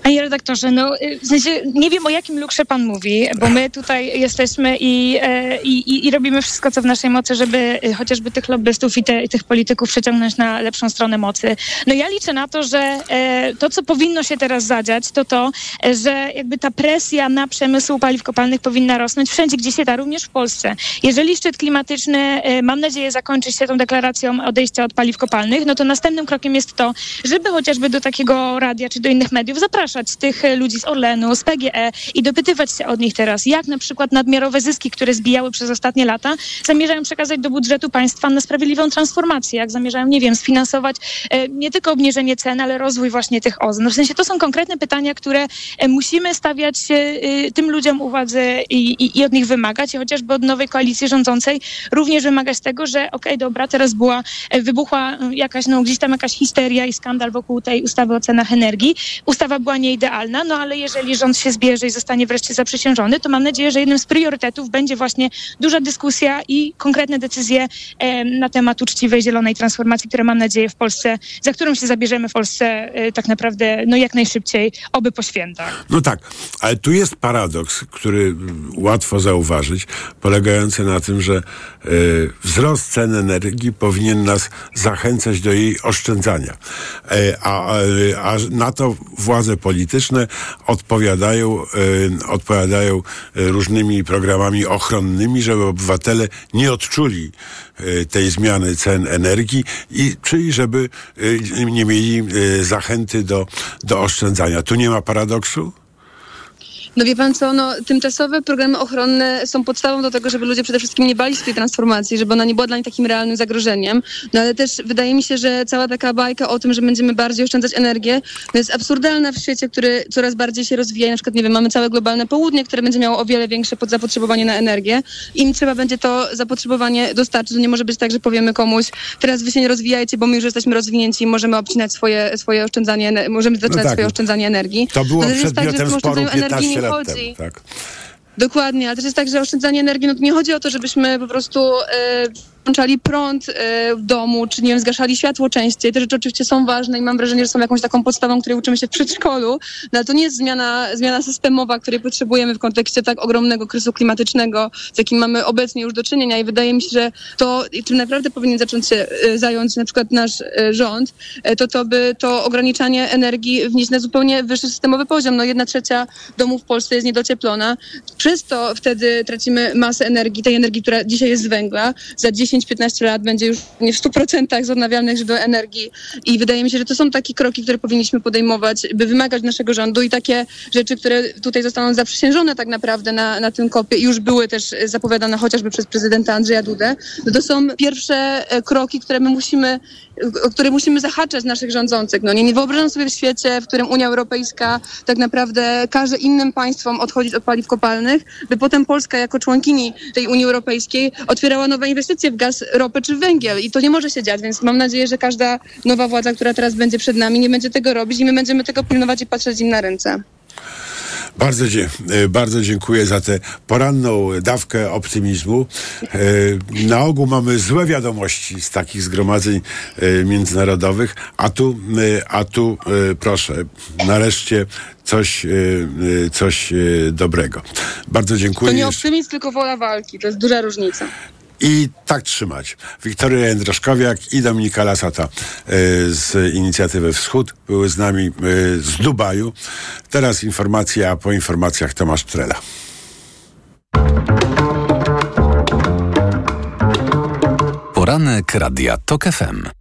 Panie redaktorze, no y, w sensie nie wiem o jakim lukrze pan mówi, bo my tutaj jesteśmy i, e, i, i- i robimy wszystko, co w naszej mocy, żeby y, chociażby tych lobbystów i, te, i tych polityków przeciągnąć na lepszą stronę mocy. No ja liczę na to, że e, to, co powinno się teraz zadziać, to to, że jakby ta presja na przemysł paliw kopalnych powinna rosnąć wszędzie, gdzie się da, również w Polsce. Jeżeli szczyt klimatyczny, e, mam nadzieję, zakończy się tą deklaracją odejścia od paliw kopalnych, no to następnym krokiem jest to, żeby chociażby do takiego radia czy do innych mediów zapraszać tych e, ludzi z Orlenu, z PGE i dopytywać się od nich teraz, jak na przykład nadmiarowe zyski, które zbijały przez ostatnie lata, zamierzają przekazać do budżetu państwa na sprawiedliwą transformację, jak zamierzają, nie wiem, sfinansować e, nie tylko obniżenie cen, ale rozwój właśnie tych OZE. No w sensie to są konkretne pytania, które e, musimy stawiać tym ludziom uwadze i, i, i od nich wymagać i chociażby od nowej koalicji rządzącej również wymagać tego, że okej, dobra, teraz była, wybuchła jakaś, no gdzieś tam jakaś histeria i skandal wokół tej ustawy o cenach energii. Ustawa była nieidealna, no ale jeżeli rząd się zbierze i zostanie wreszcie zaprzysiężony, to mam nadzieję, że jednym z priorytetów będzie właśnie duża dyskusja i konkretne decyzje na temat uczciwej, zielonej transformacji, które mam nadzieję w Polsce, za którą się zabierzemy w Polsce e, tak naprawdę no jak najszybciej, oby po świętach.
No tak, ale tu jest paradoks, który łatwo zauważyć, polegający na tym, że e, wzrost cen energii powinien nas zachęcać do jej oszczędzania. E, a, a, a na to władze polityczne odpowiadają, e, odpowiadają e, różnymi programami ochronnymi, żeby obywatele nie odczuli e, tej zmiany cen energii i czyli żeby nie mieli zachęty do, do oszczędzania. Tu nie ma paradoksu?
No wie pan co, no, tymczasowe programy ochronne są podstawą do tego, żeby ludzie przede wszystkim nie bali się tej transformacji, żeby ona nie była dla nich takim realnym zagrożeniem. No ale też wydaje mi się, że cała taka bajka o tym, że będziemy bardziej oszczędzać energię, no, jest absurdalna w świecie, który coraz bardziej się rozwija. Na przykład, nie wiem, mamy całe globalne południe, które będzie miało o wiele większe podzapotrzebowanie na energię. Im trzeba będzie to zapotrzebowanie dostarczyć. To nie może być tak, że powiemy komuś, teraz wy się nie rozwijajcie, bo my już jesteśmy rozwinięci i możemy obcinać swoje, swoje oszczędzanie, możemy zaczynać
tak.
swoje oszczędzanie energii.
To było
No tak,
przedmiotem
tym
sporu
oszczędzaniu energii
15 lat
chodzi.
temu, tak?
Dokładnie, ale też jest tak, że oszczędzanie energii, no to nie chodzi o to, żebyśmy po prostu e, włączali prąd e, w domu, czy nie wiem, zgaszali światło częściej. Te rzeczy oczywiście są ważne i mam wrażenie, że są jakąś taką podstawą, której uczymy się w przedszkolu, no ale to nie jest zmiana, zmiana systemowa, której potrzebujemy w kontekście tak ogromnego kryzysu klimatycznego, z jakim mamy obecnie już do czynienia i wydaje mi się, że to, czym naprawdę powinien zacząć się e, zająć na przykład nasz e, rząd, to to by to ograniczanie energii wnieść na zupełnie wyższy systemowy poziom. No jedna trzecia domów w Polsce jest niedocieplona. Przez to wtedy tracimy masę energii, tej energii, która dzisiaj jest z węgla. Za 10-15 lat będzie już nie w 100% z odnawialnych źródeł energii. I wydaje mi się, że to są takie kroki, które powinniśmy podejmować, by wymagać naszego rządu i takie rzeczy, które tutaj zostaną zaprzysiężone tak naprawdę na, na tym kopie i już były też zapowiadane chociażby przez prezydenta Andrzeja Dudę, to są pierwsze e, kroki, które my musimy, o które musimy zahaczać naszych rządzących. No nie, nie wyobrażam sobie w świecie, w którym Unia Europejska tak naprawdę każe innym państwom odchodzić od paliw kopalnych, by potem Polska jako członkini tej Unii Europejskiej otwierała nowe inwestycje w gaz, ropę czy węgiel. I to nie może się dziać, więc mam nadzieję, że każda nowa władza, która teraz będzie przed nami, nie będzie tego robić i my będziemy tego pilnować i patrzeć im na ręce.
Bardzo, dzie- e, bardzo dziękuję za tę poranną dawkę optymizmu. E, Na ogół mamy złe wiadomości z takich zgromadzeń e, międzynarodowych, a tu, a tu proszę, nareszcie coś, coś dobrego. Bardzo
To
dziękuję.
nie
jeszcze.
optymizm, tylko wola walki. To jest duża różnica.
I tak trzymać. Wiktoria Jędraszkowiak i Dominika Lasata e, z inicjatywy Wschód były z nami e, z Dubaju. Teraz informacja, po informacjach Tomasz Trela.
Poranek Radia TOK FM.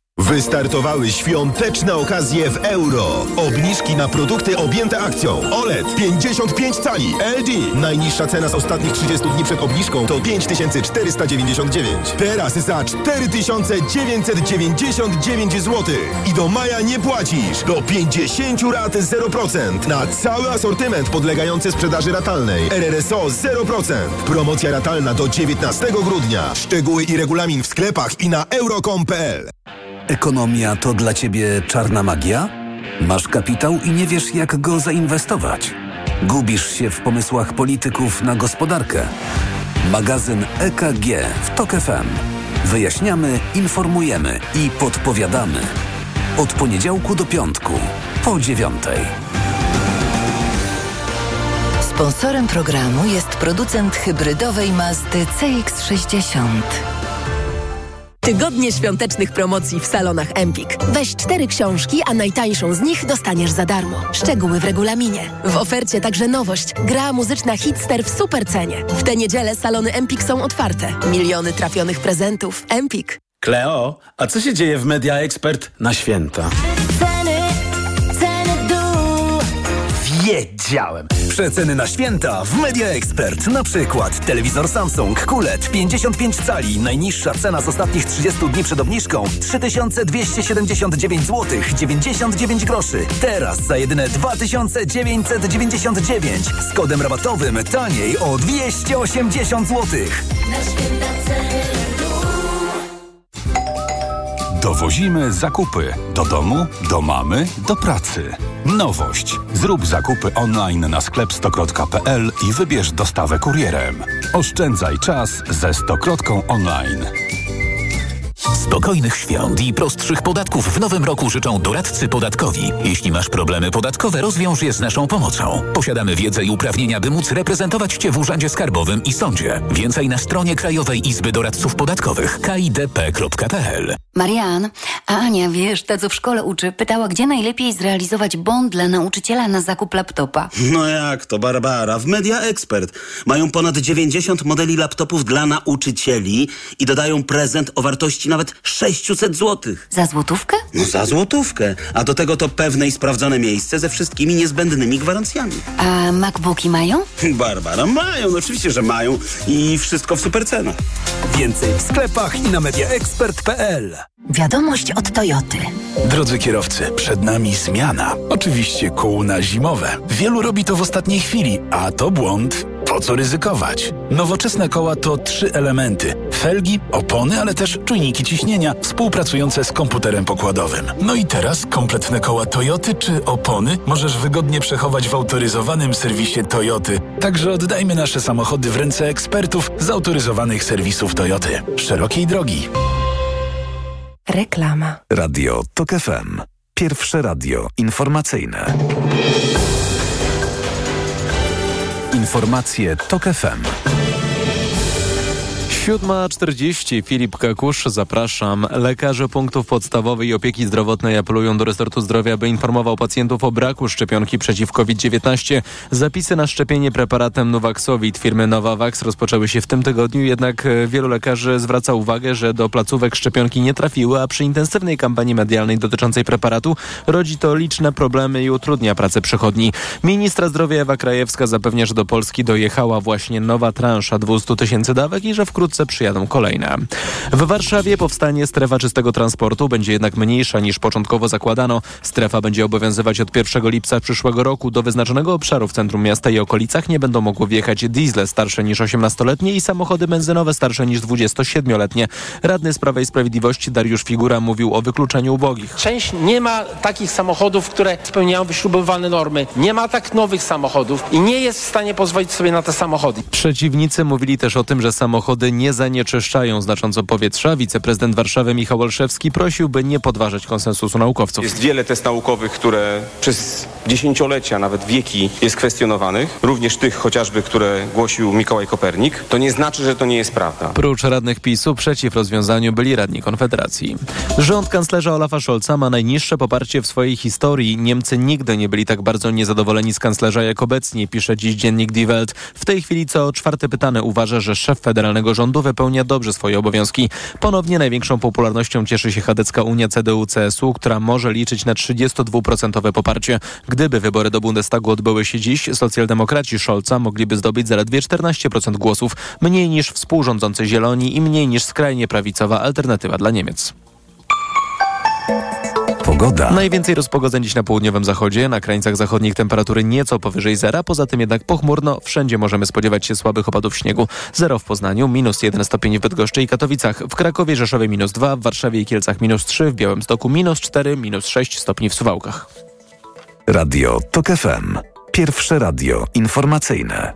Wystartowały świąteczne okazje w euro. Obniżki na produkty objęte akcją. OLED 55 cali LG. Najniższa cena z ostatnich 30 dni przed obniżką to 5499. Teraz za 4999 zł. I do maja nie płacisz. Do 50 rat 0% na cały asortyment podlegający sprzedaży ratalnej. RRSO 0%. Promocja ratalna do 19 grudnia. Szczegóły i regulamin w sklepach i na euro.com.pl.
Ekonomia to dla Ciebie czarna magia? Masz kapitał i nie wiesz, jak go zainwestować? Gubisz się w pomysłach polityków na gospodarkę? Magazyn EKG w TOK FM. Wyjaśniamy, informujemy i podpowiadamy. Od poniedziałku do piątku, po dziewiątej.
Sponsorem programu jest producent hybrydowej Mazdy CX-60.
Tygodnie świątecznych promocji w salonach Empik. Weź cztery książki, a najtańszą z nich dostaniesz za darmo. Szczegóły w regulaminie. W ofercie także nowość. Gra muzyczna Hitster w super cenie. W tę niedzielę salony Empik są otwarte. Miliony trafionych prezentów. Empik.
Kleo, a co się dzieje w Media Expert na święta?
Wiedziałem! Przeceny na święta w Media Expert. Na przykład telewizor Samsung QLED 55 cali. Najniższa cena z ostatnich 30 dni przed obniżką 3279 zł 99 groszy. Teraz za jedyne 2999 z kodem rabatowym taniej o 280 zł.
Na święta ceny.
Dowozimy zakupy do domu, do mamy, do pracy. Nowość. Zrób zakupy online na sklep stokrotka.pl i wybierz dostawę kurierem. Oszczędzaj czas ze Stokrotką online.
Spokojnych świąt i prostszych podatków w nowym roku życzą doradcy podatkowi. Jeśli masz problemy podatkowe, rozwiąż je z naszą pomocą. Posiadamy wiedzę i uprawnienia, by móc reprezentować Cię w Urzędzie Skarbowym i Sądzie. Więcej na stronie Krajowej Izby Doradców Podatkowych kidp.pl.
Marian, a Ania, wiesz, ta co w szkole uczy, pytała, gdzie najlepiej zrealizować bond dla nauczyciela na zakup laptopa.
No jak to, Barbara? W Media Expert mają ponad 90 modeli laptopów dla nauczycieli i dodają prezent o wartości nawet 600 zł.
Za złotówkę?
No za złotówkę. A do tego to pewne i sprawdzone miejsce ze wszystkimi niezbędnymi gwarancjami.
A MacBooki mają?
Barbara, mają, no oczywiście, że mają i wszystko w super cenach.
Więcej w sklepach i na mediaexpert.pl.
Wiadomość od Toyoty.
Drodzy kierowcy, przed nami zmiana. Oczywiście kół na zimowe. Wielu robi to w ostatniej chwili, a to błąd. Po co ryzykować? Nowoczesne koła to trzy elementy. Felgi, opony, ale też czujniki ciśnienia współpracujące z komputerem pokładowym. No i teraz kompletne koła Toyoty czy opony możesz wygodnie przechować w autoryzowanym serwisie Toyoty. Także oddajmy nasze samochody w ręce ekspertów z autoryzowanych serwisów Toyoty. Szerokiej drogi.
Reklama.
Radio TOK FM. Pierwsze radio informacyjne. Informacje TOK FM.
7.40 Filip Kakusz, zapraszam. Lekarze punktów podstawowej opieki zdrowotnej apelują do resortu zdrowia, by informował pacjentów o braku szczepionki przeciw COVID-19. Zapisy na szczepienie preparatem Nuvaxovid firmy Novavax rozpoczęły się w tym tygodniu, jednak e, wielu lekarzy zwraca uwagę, że do placówek szczepionki nie trafiły, a przy intensywnej kampanii medialnej dotyczącej preparatu rodzi to liczne problemy i utrudnia pracę przychodni. Ministra zdrowia Ewa Krajewska zapewnia, że do Polski dojechała właśnie nowa transza 200 tysięcy dawek i że wkrótce przyjadą kolejne. W Warszawie powstanie strefa czystego transportu, będzie jednak mniejsza niż początkowo zakładano. Strefa będzie obowiązywać od 1 lipca przyszłego roku. Do wyznaczonego obszaru w centrum miasta i okolicach nie będą mogły wjechać diesle starsze niż 18-letnie i samochody benzynowe starsze niż 27-letnie. Radny z Prawa i Sprawiedliwości Dariusz Figura mówił o wykluczeniu ubogich.
Część nie ma takich samochodów, które spełniają wyśrubowane normy. Nie ma tak nowych samochodów i nie jest w stanie pozwolić sobie na te samochody.
Przeciwnicy mówili też o tym, że samochody nie zanieczyszczają znacząco powietrza. Wiceprezydent Warszawy Michał Olszewski prosił, by nie podważać konsensusu naukowców.
Jest wiele test naukowych, które przez
dziesięciolecia, nawet wieki jest kwestionowanych, również tych chociażby, które głosił Mikołaj Kopernik, to nie znaczy, że to nie jest prawda.
Prócz radnych PiSu przeciw rozwiązaniu byli radni Konfederacji. Rząd kanclerza Olafa Scholza ma najniższe poparcie w swojej historii. Niemcy nigdy nie byli tak bardzo niezadowoleni z kanclerza jak obecnie, pisze dziś dziennik Die Welt. W tej chwili co czwarty pytany uważa, że szef federalnego rządu wypełnia dobrze swoje obowiązki. Ponownie największą popularnością cieszy się chadecka Unia CDU-CSU, która może liczyć na 32% poparcie. Gdyby wybory do Bundestagu odbyły się dziś, socjaldemokraci Scholza mogliby zdobyć zaledwie 14% głosów, mniej niż współrządzący Zieloni i mniej niż skrajnie prawicowa alternatywa dla Niemiec.
Pogoda.
Najwięcej rozpogodzeń dziś na południowym zachodzie, na krańcach zachodnich temperatury nieco powyżej zera, poza tym jednak pochmurno, wszędzie możemy spodziewać się słabych opadów śniegu. Zero w Poznaniu, minus 1 stopień w Bydgoszczy i Katowicach, w Krakowie, Rzeszowie minus 2, w Warszawie i Kielcach minus 3, w Białymstoku minus 4, minus 6 stopni w Suwałkach.
Radio TOK FM. Pierwsze radio informacyjne.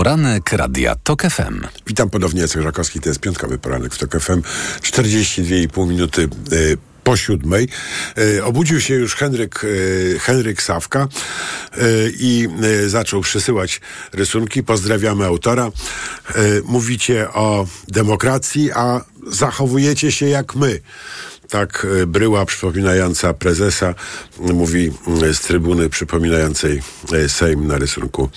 Poranek Radia TOK FM.
Witam ponownie, Jacek Żakowski, to jest piątkowy poranek w TOK FM. 42,5 minuty y, po siódmej. Y, obudził się już Henryk, y, Henryk Sawka i zaczął przysyłać rysunki. Pozdrawiamy autora. Mówicie o demokracji, a zachowujecie się jak my. Tak y, bryła przypominająca prezesa mówi z trybuny przypominającej y, Sejm na rysunku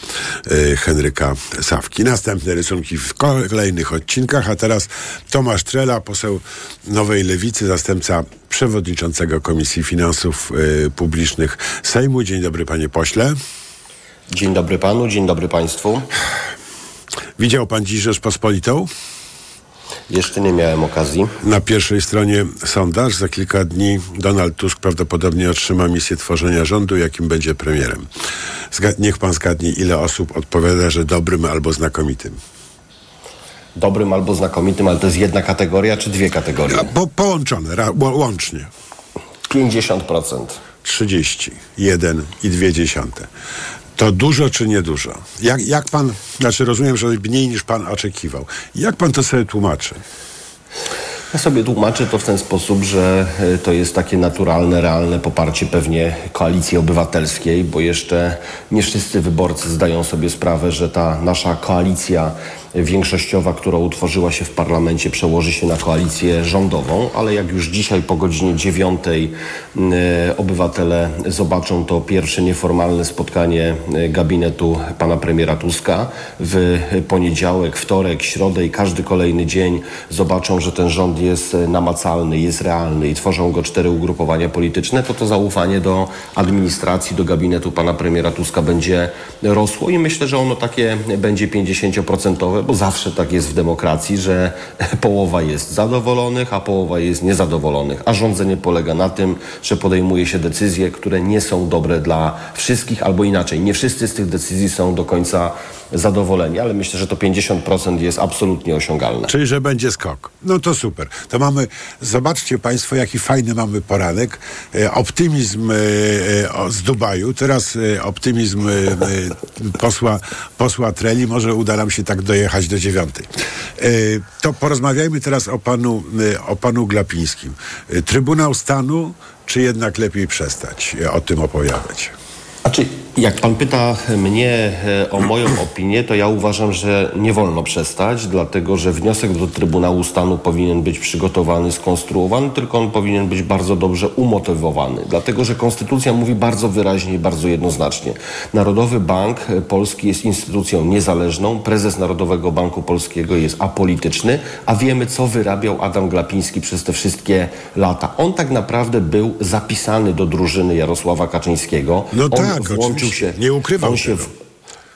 y, Henryka Sawki. Następne rysunki w kolejnych odcinkach, a teraz Tomasz Trela, poseł Nowej Lewicy, zastępca przewodniczącego Komisji Finansów Publicznych Sejmu. Dzień dobry panie pośle.
Dzień dobry panu, dzień dobry państwu.
Widział pan dziś Rzeczpospolitą?
Jeszcze nie miałem okazji.
Na pierwszej stronie sondaż. Za kilka dni Donald Tusk prawdopodobnie otrzyma misję tworzenia rządu, jakim będzie premierem. Zga- niech pan zgadnie, ile osób odpowiada, że dobrym albo znakomitym.
Dobrym albo znakomitym, ale to jest jedna kategoria czy dwie kategorie?
Po, połączone, ra, łącznie.
50%.
31 i dwie dziesiąte. To dużo czy niedużo? Jak, jak pan, znaczy rozumiem, że mniej niż pan oczekiwał. Jak pan to sobie tłumaczy?
Ja sobie tłumaczę to w ten sposób, że e, to jest takie naturalne, realne poparcie pewnie koalicji obywatelskiej, bo jeszcze nie wszyscy wyborcy zdają sobie sprawę, że ta nasza koalicja większościowa, która utworzyła się w parlamencie, przełoży się na koalicję rządową, ale jak już dzisiaj po godzinie dziewiątej e, obywatele zobaczą to pierwsze nieformalne spotkanie e, gabinetu pana premiera Tuska. W poniedziałek, wtorek, środę i każdy kolejny dzień zobaczą, że ten rząd jest namacalny, jest realny i tworzą go cztery ugrupowania polityczne, to to zaufanie do administracji, do gabinetu pana premiera Tuska będzie rosło i myślę, że ono takie będzie 50%, bo zawsze tak jest w demokracji, że połowa jest zadowolonych, a połowa jest niezadowolonych. A rządzenie polega na tym, że podejmuje się decyzje, które nie są dobre dla wszystkich, albo inaczej. Nie wszyscy z tych decyzji są do końca zadowoleni, ale myślę, że to 50% jest absolutnie osiągalne.
Czyli, że będzie skok. No to super. To mamy, zobaczcie Państwo, jaki fajny mamy poranek. E, optymizm e, e, o- z Dubaju, teraz e, optymizm e, e, posła, posła Treli. Może uda nam się tak dojechać do dziewiątej. E, to porozmawiajmy teraz o panu, e, o panu Glapińskim. E, Trybunał Stanu, czy jednak lepiej przestać e, o tym opowiadać?
Znaczy, jak pan pyta mnie e, o moją opinię, to ja uważam, że nie wolno przestać, dlatego że wniosek do Trybunału Stanu powinien być przygotowany, skonstruowany, tylko on powinien być bardzo dobrze umotywowany. Dlatego, że Konstytucja mówi bardzo wyraźnie i bardzo jednoznacznie. Narodowy Bank Polski jest instytucją niezależną, prezes Narodowego Banku Polskiego jest apolityczny, a wiemy, co wyrabiał Adam Glapiński przez te wszystkie lata. On tak naprawdę był zapisany do drużyny Jarosława Kaczyńskiego.
No
on
tak,
włączył. Się.
Nie ukrywał
on się
tego.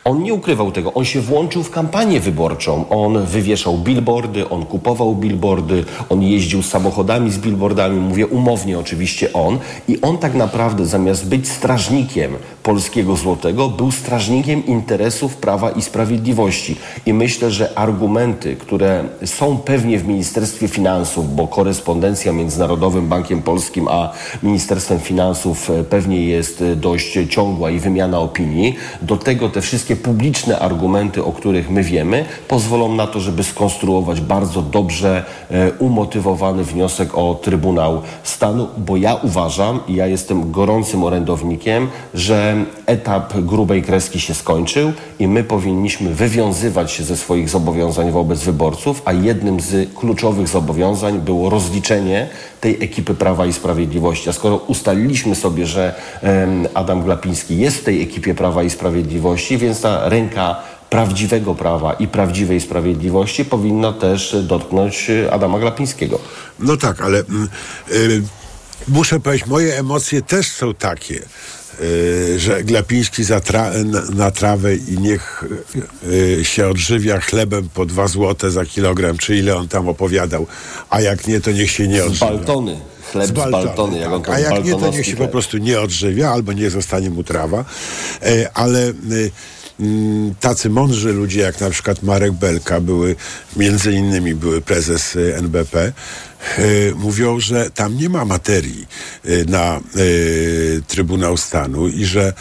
On nie ukrywał tego. On się włączył w kampanię wyborczą. On wywieszał billboardy, on kupował billboardy, on jeździł samochodami z billboardami, mówię umownie oczywiście on. I on tak naprawdę zamiast być strażnikiem polskiego złotego, był strażnikiem interesów Prawa i Sprawiedliwości. I myślę, że argumenty, które są pewnie w Ministerstwie Finansów, bo korespondencja między Narodowym Bankiem Polskim a Ministerstwem Finansów e, pewnie jest e, dość ciągła i wymiana opinii, do tego te wszystkie publiczne argumenty, o których my wiemy, pozwolą na to, żeby skonstruować bardzo dobrze e, umotywowany wniosek o Trybunał Stanu, bo ja uważam i ja jestem gorącym orędownikiem, że etap grubej kreski się skończył i my powinniśmy wywiązywać się ze swoich zobowiązań wobec wyborców, a jednym z kluczowych zobowiązań było rozliczenie tej ekipy Prawa i Sprawiedliwości. A skoro ustaliliśmy sobie, że Adam Glapiński jest w tej ekipie Prawa i Sprawiedliwości, więc ręka prawdziwego prawa i prawdziwej sprawiedliwości powinna też dotknąć Adama Glapińskiego.
No tak, ale mm, y, muszę powiedzieć, moje emocje też są takie, y, że Glapiński za tra- na, na trawę i niech y, się odżywia chlebem po dwa złote za kilogram, czy ile on tam opowiadał, a jak nie, to niech się nie
Z
odżywia.
Baltony. Chleb z Baltony, jak on to
A jak nie, to niech się po prostu nie odżywia, albo nie zostanie mu trawa. E, ale mm, tacy mądrzy ludzie, jak na przykład Marek Belka, były, między innymi były prezes e, NBP, e, mówią, że tam nie ma materii e, na Trybunał Stanu i że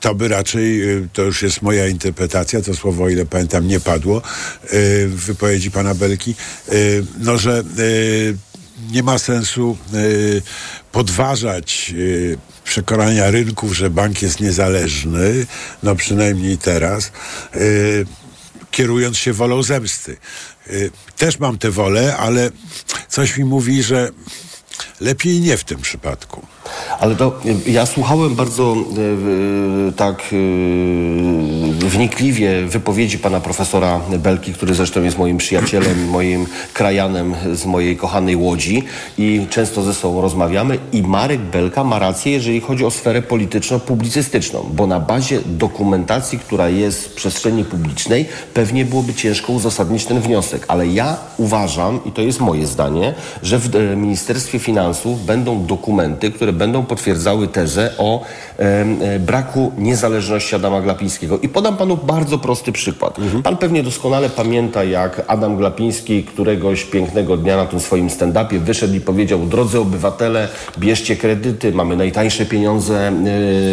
to by raczej, to już jest moja interpretacja, to słowo, o ile pamiętam, nie padło w wypowiedzi pana Belki, no, że nie ma sensu y, podważać y, przekonania rynków, że bank jest niezależny, no przynajmniej teraz, y, kierując się wolą zemsty. Też mam tę wolę, ale coś mi mówi, że lepiej nie w tym przypadku.
Ale to y, ja słuchałem bardzo y, y, tak y, wnikliwie wypowiedzi pana profesora Belki, który zresztą jest moim przyjacielem, moim krajanem z mojej kochanej Łodzi i często ze sobą rozmawiamy. I Marek Belka ma rację, jeżeli chodzi o sferę polityczno-publicystyczną, bo na bazie dokumentacji, która jest w przestrzeni publicznej, pewnie byłoby ciężko uzasadnić ten wniosek, ale ja uważam, i to jest moje zdanie, że w e, Ministerstwie Finansów będą dokumenty, które będą potwierdzały tezę o e, braku niezależności Adama Glapińskiego. I podam panu bardzo prosty przykład. Pan pewnie doskonale pamięta, jak Adam Glapiński któregoś pięknego dnia na tym swoim stand-upie wyszedł i powiedział, drodzy obywatele, bierzcie kredyty, mamy najtańsze pieniądze y,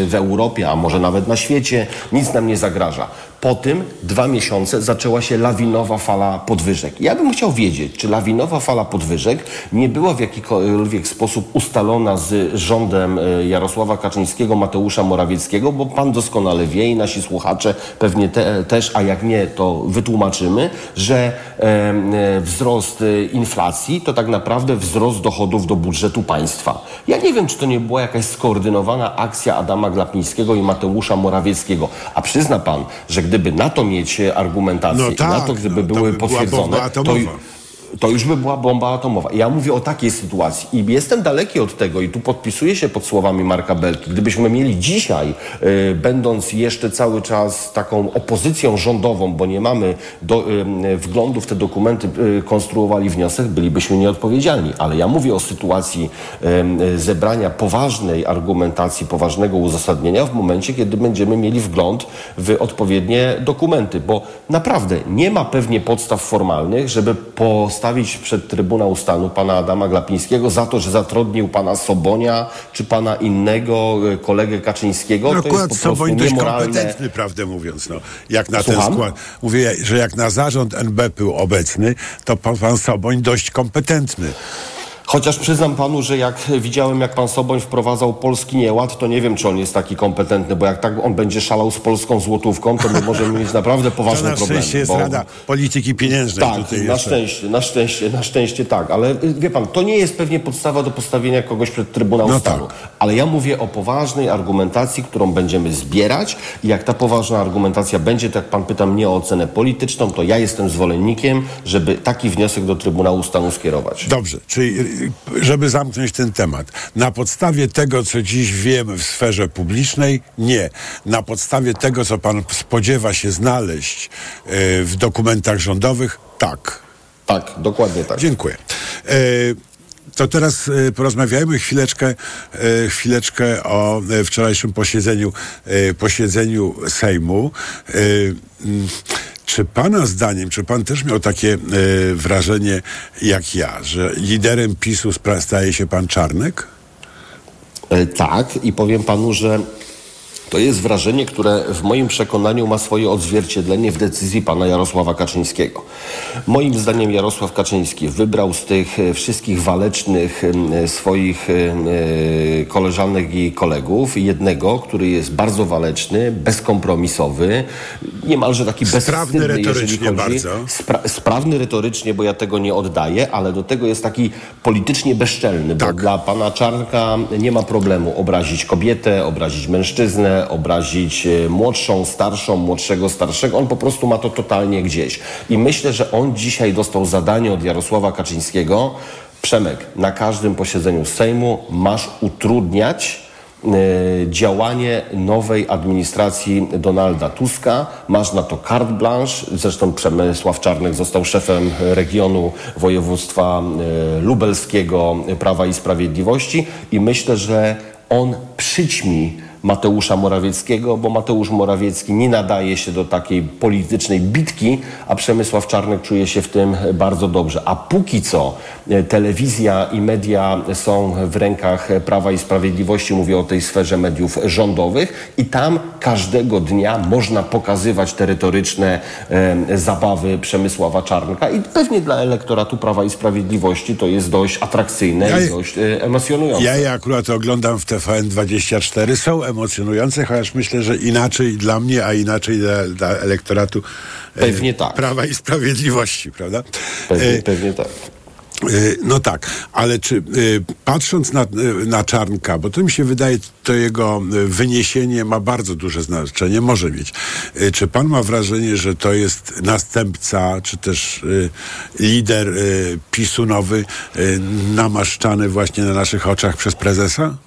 w Europie, a może nawet na świecie, nic nam nie zagraża. Po tym dwa miesiące zaczęła się lawinowa fala podwyżek. Ja bym chciał wiedzieć, czy lawinowa fala podwyżek nie była w jakikolwiek sposób ustalona z rządem e, Jarosława Kaczyńskiego, Mateusza Morawieckiego, bo pan doskonale wie i nasi słuchacze pewnie te, też, a jak nie, to wytłumaczymy, że e, wzrost e, inflacji to tak naprawdę wzrost dochodów do budżetu państwa. Ja nie wiem, czy to nie była jakaś skoordynowana akcja Adama Glapińskiego i Mateusza Morawieckiego. A przyzna pan, że gdyby na to mieć argumentację
No
i na
tak,
to gdyby
no, to
były
by
potwierdzone, to. To już by była bomba atomowa. Ja mówię o takiej sytuacji i jestem daleki od tego i tu podpisuję się pod słowami Marka Belki. Gdybyśmy mieli dzisiaj, y, będąc jeszcze cały czas taką opozycją rządową, bo nie mamy do, y, wglądu w te dokumenty, y, konstruowali wniosek, bylibyśmy nieodpowiedzialni. Ale ja mówię o sytuacji y, zebrania poważnej argumentacji, poważnego uzasadnienia w momencie, kiedy będziemy mieli wgląd w odpowiednie dokumenty, bo naprawdę nie ma pewnie podstaw formalnych, żeby postawić przed Trybunał Stanu pana Adama Glapińskiego za to, że zatrudnił pana Sobonia czy pana innego e, kolegę Kaczyńskiego.
No
to jest po
Soboń dość kompetentny, prawdę mówiąc. No. Jak na ten
Słucham?
skład. Mówię, że jak na zarząd NB był obecny, to pan, pan Soboń dość kompetentny.
Chociaż przyznam panu, że jak widziałem, jak pan Soboń wprowadzał polski nieład, to nie wiem, czy on jest taki kompetentny, bo jak tak on będzie szalał z polską złotówką, to my możemy mieć naprawdę poważne
na
problemy.
szczęście jest
bo-
Rada Polityki Pieniężnej.
Tak,
tutaj
na
jeszcze.
szczęście, na szczęście, na szczęście tak, ale y, wie pan, to nie jest pewnie podstawa do postawienia kogoś przed Trybunał
No
Stanu. Ale ja mówię o poważnej argumentacji, którą będziemy zbierać i jak ta poważna argumentacja będzie, to jak pan pyta mnie o ocenę polityczną, to ja jestem zwolennikiem, żeby taki wniosek do Trybunału Stanu skierować.
Dobrze, czyli y, żeby zamknąć ten temat. Na podstawie tego, co dziś wiemy w sferze publicznej, nie. Na podstawie tego, co pan spodziewa się znaleźć y, w dokumentach rządowych, tak.
Tak, dokładnie tak.
Dziękuję. Y, to teraz y, porozmawiajmy chwileczkę, chwileczkę o wczorajszym posiedzeniu, posiedzeniu Sejmu. Czy pana zdaniem, czy pan też miał takie y, wrażenie jak ja, że liderem PiSu staje się pan Czarnek?
E, Tak, i powiem panu, że To jest wrażenie, które w moim przekonaniu ma swoje odzwierciedlenie w decyzji pana Jarosława Kaczyńskiego. Moim zdaniem Jarosław Kaczyński wybrał z tych e, wszystkich walecznych e, swoich e, koleżanek i kolegów jednego, który jest bardzo waleczny, bezkompromisowy, niemalże taki
Sprawny retorycznie bardzo.
Spra- sprawny retorycznie, bo ja tego nie oddaję, ale do tego jest taki politycznie bezczelny, bo dla pana Czarnka nie ma problemu obrazić kobietę, obrazić mężczyznę, obrazić e, młodszą, starszą, młodszego, starszego. On po prostu ma to totalnie gdzieś. I myślę, że on dzisiaj dostał zadanie od Jarosława Kaczyńskiego. Przemek, na każdym posiedzeniu Sejmu masz utrudniać e, działanie nowej administracji Donalda Tuska. Masz na to carte blanche. Zresztą Przemysław Czarnek został szefem regionu województwa e, lubelskiego Prawa i Sprawiedliwości i myślę, że on przyćmi Mateusza Morawieckiego, bo Mateusz Morawiecki nie nadaje się do takiej politycznej bitki, a Przemysław Czarnek czuje się w tym bardzo dobrze. A póki co e, telewizja i media są w rękach Prawa i Sprawiedliwości, mówię o tej sferze mediów rządowych i tam każdego dnia można pokazywać te retoryczne e, zabawy Przemysława Czarnka i pewnie dla elektoratu Prawa i Sprawiedliwości to jest dość atrakcyjne
Ja-
i dość e, emocjonujące.
Ja je akurat oglądam w TVN24. Są emocjonujące, chociaż myślę, że inaczej dla mnie, a inaczej dla, dla elektoratu e,
Pewnie tak.
Prawa i Sprawiedliwości, prawda?
Pewnie,
E,
pewnie tak.
E, No tak, ale czy patrząc na, na Czarnka, bo to mi się wydaje, to jego wyniesienie ma bardzo duże znaczenie, może mieć. Czy pan ma wrażenie, że to jest następca, czy też lider PiSu nowy, namaszczany właśnie na naszych oczach przez prezesa?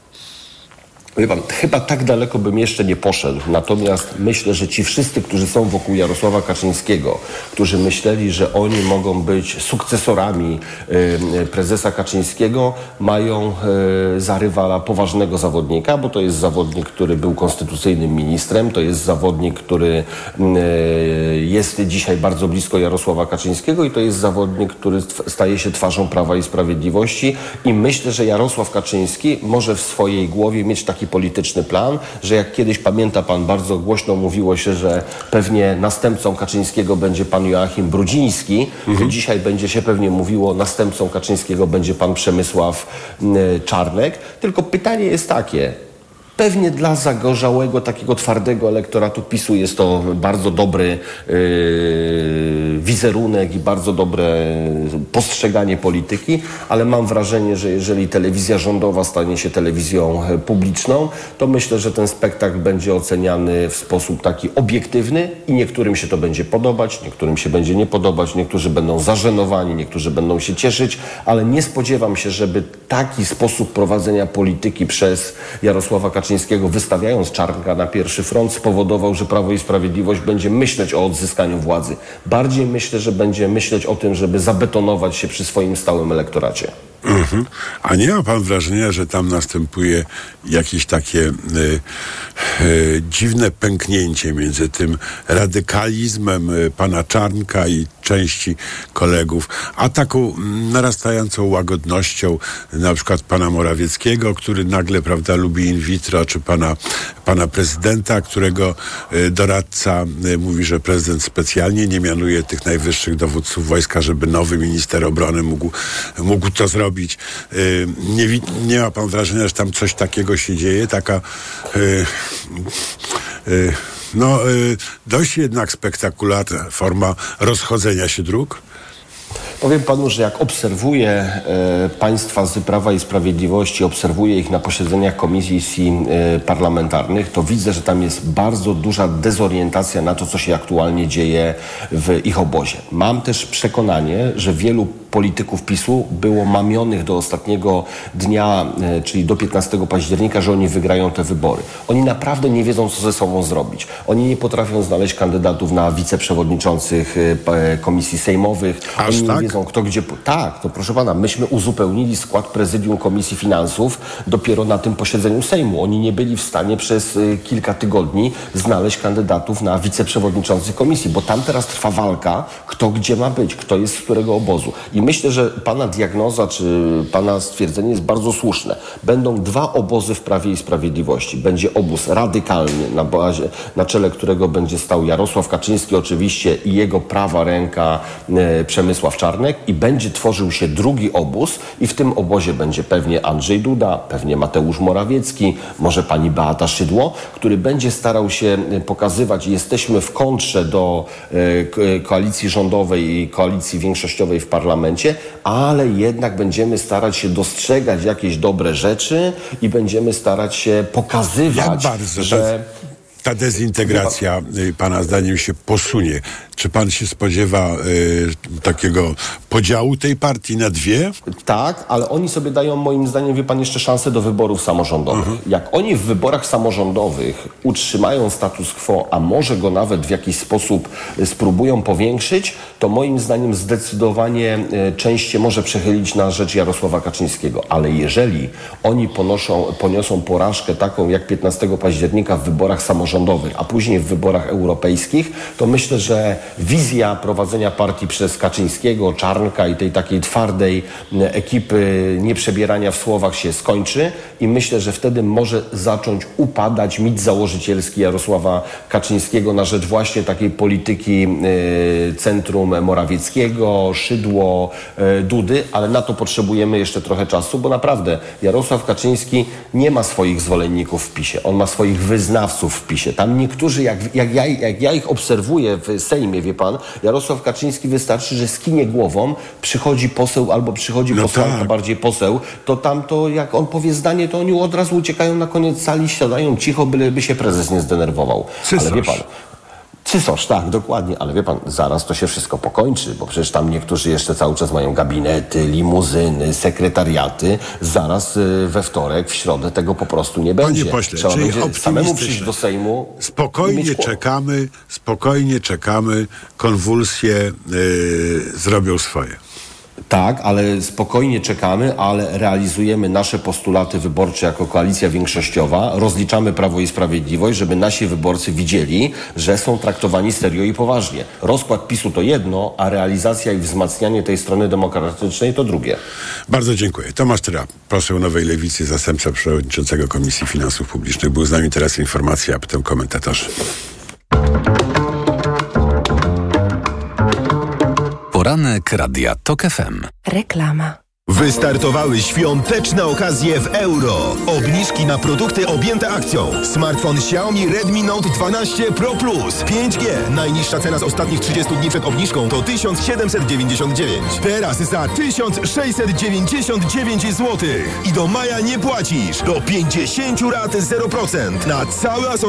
Pan, chyba tak daleko bym jeszcze nie poszedł. Natomiast myślę, że ci wszyscy, którzy są wokół Jarosława Kaczyńskiego, którzy myśleli, że oni mogą być sukcesorami e, prezesa Kaczyńskiego, mają e, za rywala poważnego zawodnika, bo to jest zawodnik, który był konstytucyjnym ministrem, to jest zawodnik, który e, jest dzisiaj bardzo blisko Jarosława Kaczyńskiego i to jest zawodnik, który staje się twarzą Prawa i Sprawiedliwości i myślę, że Jarosław Kaczyński może w swojej głowie mieć taki polityczny plan, że jak kiedyś pamięta pan, bardzo głośno mówiło się, że pewnie następcą Kaczyńskiego będzie pan Joachim Brudziński, to dzisiaj będzie się pewnie mówiło, następcą Kaczyńskiego będzie pan Przemysław m, Czarnek. Tylko pytanie jest takie, Pewnie dla zagorzałego, takiego twardego elektoratu PiSu jest to bardzo dobry yy, wizerunek i bardzo dobre postrzeganie polityki, ale mam wrażenie, że jeżeli telewizja rządowa stanie się telewizją e, publiczną, to myślę, że ten spektakl będzie oceniany w sposób taki obiektywny i niektórym się to będzie podobać, niektórym się będzie nie podobać, niektórzy będą zażenowani, niektórzy będą się cieszyć, ale nie spodziewam się, żeby taki sposób prowadzenia polityki przez Jarosława Kaczyńskiego, wystawiając Czarnka na pierwszy front, spowodował, że Prawo i Sprawiedliwość będzie myśleć o odzyskaniu władzy. Bardziej myślę, że będzie myśleć o tym, żeby zabetonować się przy swoim stałym elektoracie.
Mhm. A nie ma pan wrażenia, że tam następuje jakieś takie y, y, dziwne pęknięcie między tym radykalizmem y, pana Czarnka i części kolegów, a taką narastającą łagodnością na przykład pana Morawieckiego, który nagle, prawda, lubi in vitro, czy pana, pana prezydenta, którego y, doradca mówi, że prezydent specjalnie nie mianuje tych najwyższych dowódców wojska, żeby nowy minister obrony mógł, mógł to zrobić. Y, Nie, nie ma pan wrażenia, że tam coś takiego się dzieje? Taka y, y, no, dość jednak spektakularna forma rozchodzenia się dróg?
Powiem panu, że jak obserwuję e, państwa z Prawa i Sprawiedliwości, obserwuję ich na posiedzeniach komisji e, parlamentarnych, to widzę, że tam jest bardzo duża dezorientacja na to, co się aktualnie dzieje w ich obozie. Mam też przekonanie, że wielu polityków PiSu było mamionych do ostatniego dnia, e, czyli do 15 października, że oni wygrają te wybory. Oni naprawdę nie wiedzą, co ze sobą zrobić. Oni nie potrafią znaleźć kandydatów na wiceprzewodniczących e, p- komisji sejmowych.
Aż
Oni nie
tak?
wiedzą, kto gdzie... Tak, to proszę pana, myśmy uzupełnili skład prezydium Komisji Finansów dopiero na tym posiedzeniu Sejmu. Oni nie byli w stanie przez kilka tygodni znaleźć kandydatów na wiceprzewodniczących komisji, bo tam teraz trwa walka, kto gdzie ma być, kto jest z którego obozu. I myślę, że Pana diagnoza czy Pana stwierdzenie jest bardzo słuszne. Będą dwa obozy w Prawie i Sprawiedliwości. Będzie obóz radykalny, na, bazie, na czele którego będzie stał Jarosław Kaczyński oczywiście i jego prawa ręka e, Przemysław Czarnek i będzie tworzył się drugi obóz i w tym obozie będzie pewnie Andrzej Duda, pewnie Mateusz Morawiecki, może pani Beata Szydło, który będzie starał się e, pokazywać, jesteśmy w kontrze do e, ko- koalicji rządowej i koalicji większościowej w parlamencie, ale jednak będziemy starać się dostrzegać jakieś dobre rzeczy i będziemy starać się pokazywać,
bardzo
że...
ta, ta dezintegracja y, pana zdaniem się posunie? Czy pan się spodziewa y, takiego podziału tej partii na dwie?
Tak, ale oni sobie dają moim zdaniem, wie pan, jeszcze szansę do wyborów samorządowych. Jak oni w wyborach samorządowych utrzymają status quo, a może go nawet w jakiś sposób y, spróbują powiększyć, to moim zdaniem zdecydowanie y, część się może przechylić na rzecz Jarosława Kaczyńskiego. Ale jeżeli oni ponoszą, poniosą porażkę taką jak 15 października w wyborach samorządowych, a później w wyborach europejskich, to myślę, że wizja prowadzenia partii przez Kaczyńskiego, Czarnka i tej takiej twardej ekipy nieprzebierania w słowach się skończy i myślę, że wtedy może zacząć upadać mit założycielski Jarosława Kaczyńskiego na rzecz właśnie takiej polityki y, centrum Morawieckiego, Szydło, y, Dudy, ale na to potrzebujemy jeszcze trochę czasu, bo naprawdę Jarosław Kaczyński nie ma swoich zwolenników w PiSie, on ma swoich wyznawców w PiSie. Tam niektórzy, jak, jak, ja, jak ja ich obserwuję w Sejmie, wie pan, Jarosław Kaczyński wystarczy, że skinie głową, przychodzi poseł albo przychodzi posłanka, bardziej poseł, to tam to jak on powie zdanie, to oni od razu uciekają na koniec sali, siadają cicho, byleby się prezes nie zdenerwował. Ale wie pan, Cysosz, tak, dokładnie, ale wie pan, zaraz to się wszystko pokończy, bo przecież tam niektórzy jeszcze cały czas mają gabinety, limuzyny, sekretariaty. Zaraz y, we wtorek, w środę tego po prostu nie będzie.
Panie pośle,
Trzeba
czyli
będzie samemu przyjść do Sejmu.
Spokojnie czekamy, spokojnie czekamy, konwulsje y, zrobią swoje.
Tak, ale spokojnie czekamy, ale realizujemy nasze postulaty wyborcze jako koalicja większościowa. Rozliczamy Prawo i Sprawiedliwość, żeby nasi wyborcy widzieli, że są traktowani serio i poważnie. Rozkład PiSu to jedno, a realizacja i wzmacnianie tej strony demokratycznej to drugie.
Bardzo dziękuję. Tomasz Tyra, poseł Nowej Lewicy, zastępca przewodniczącego Komisji Finansów Publicznych. Był z nami teraz informacja, a potem komentarze.
Poranek Radia TOK FM.
Reklama.
Wystartowały świąteczne okazje w euro. Obniżki na produkty objęte akcją. Smartfon Xiaomi Redmi Note 12 Pro Plus 5G. Najniższa cena z ostatnich 30 dni przed obniżką to 1799. Teraz za 1699 zł. I do maja nie płacisz. Do 50 rat 0% na cały asort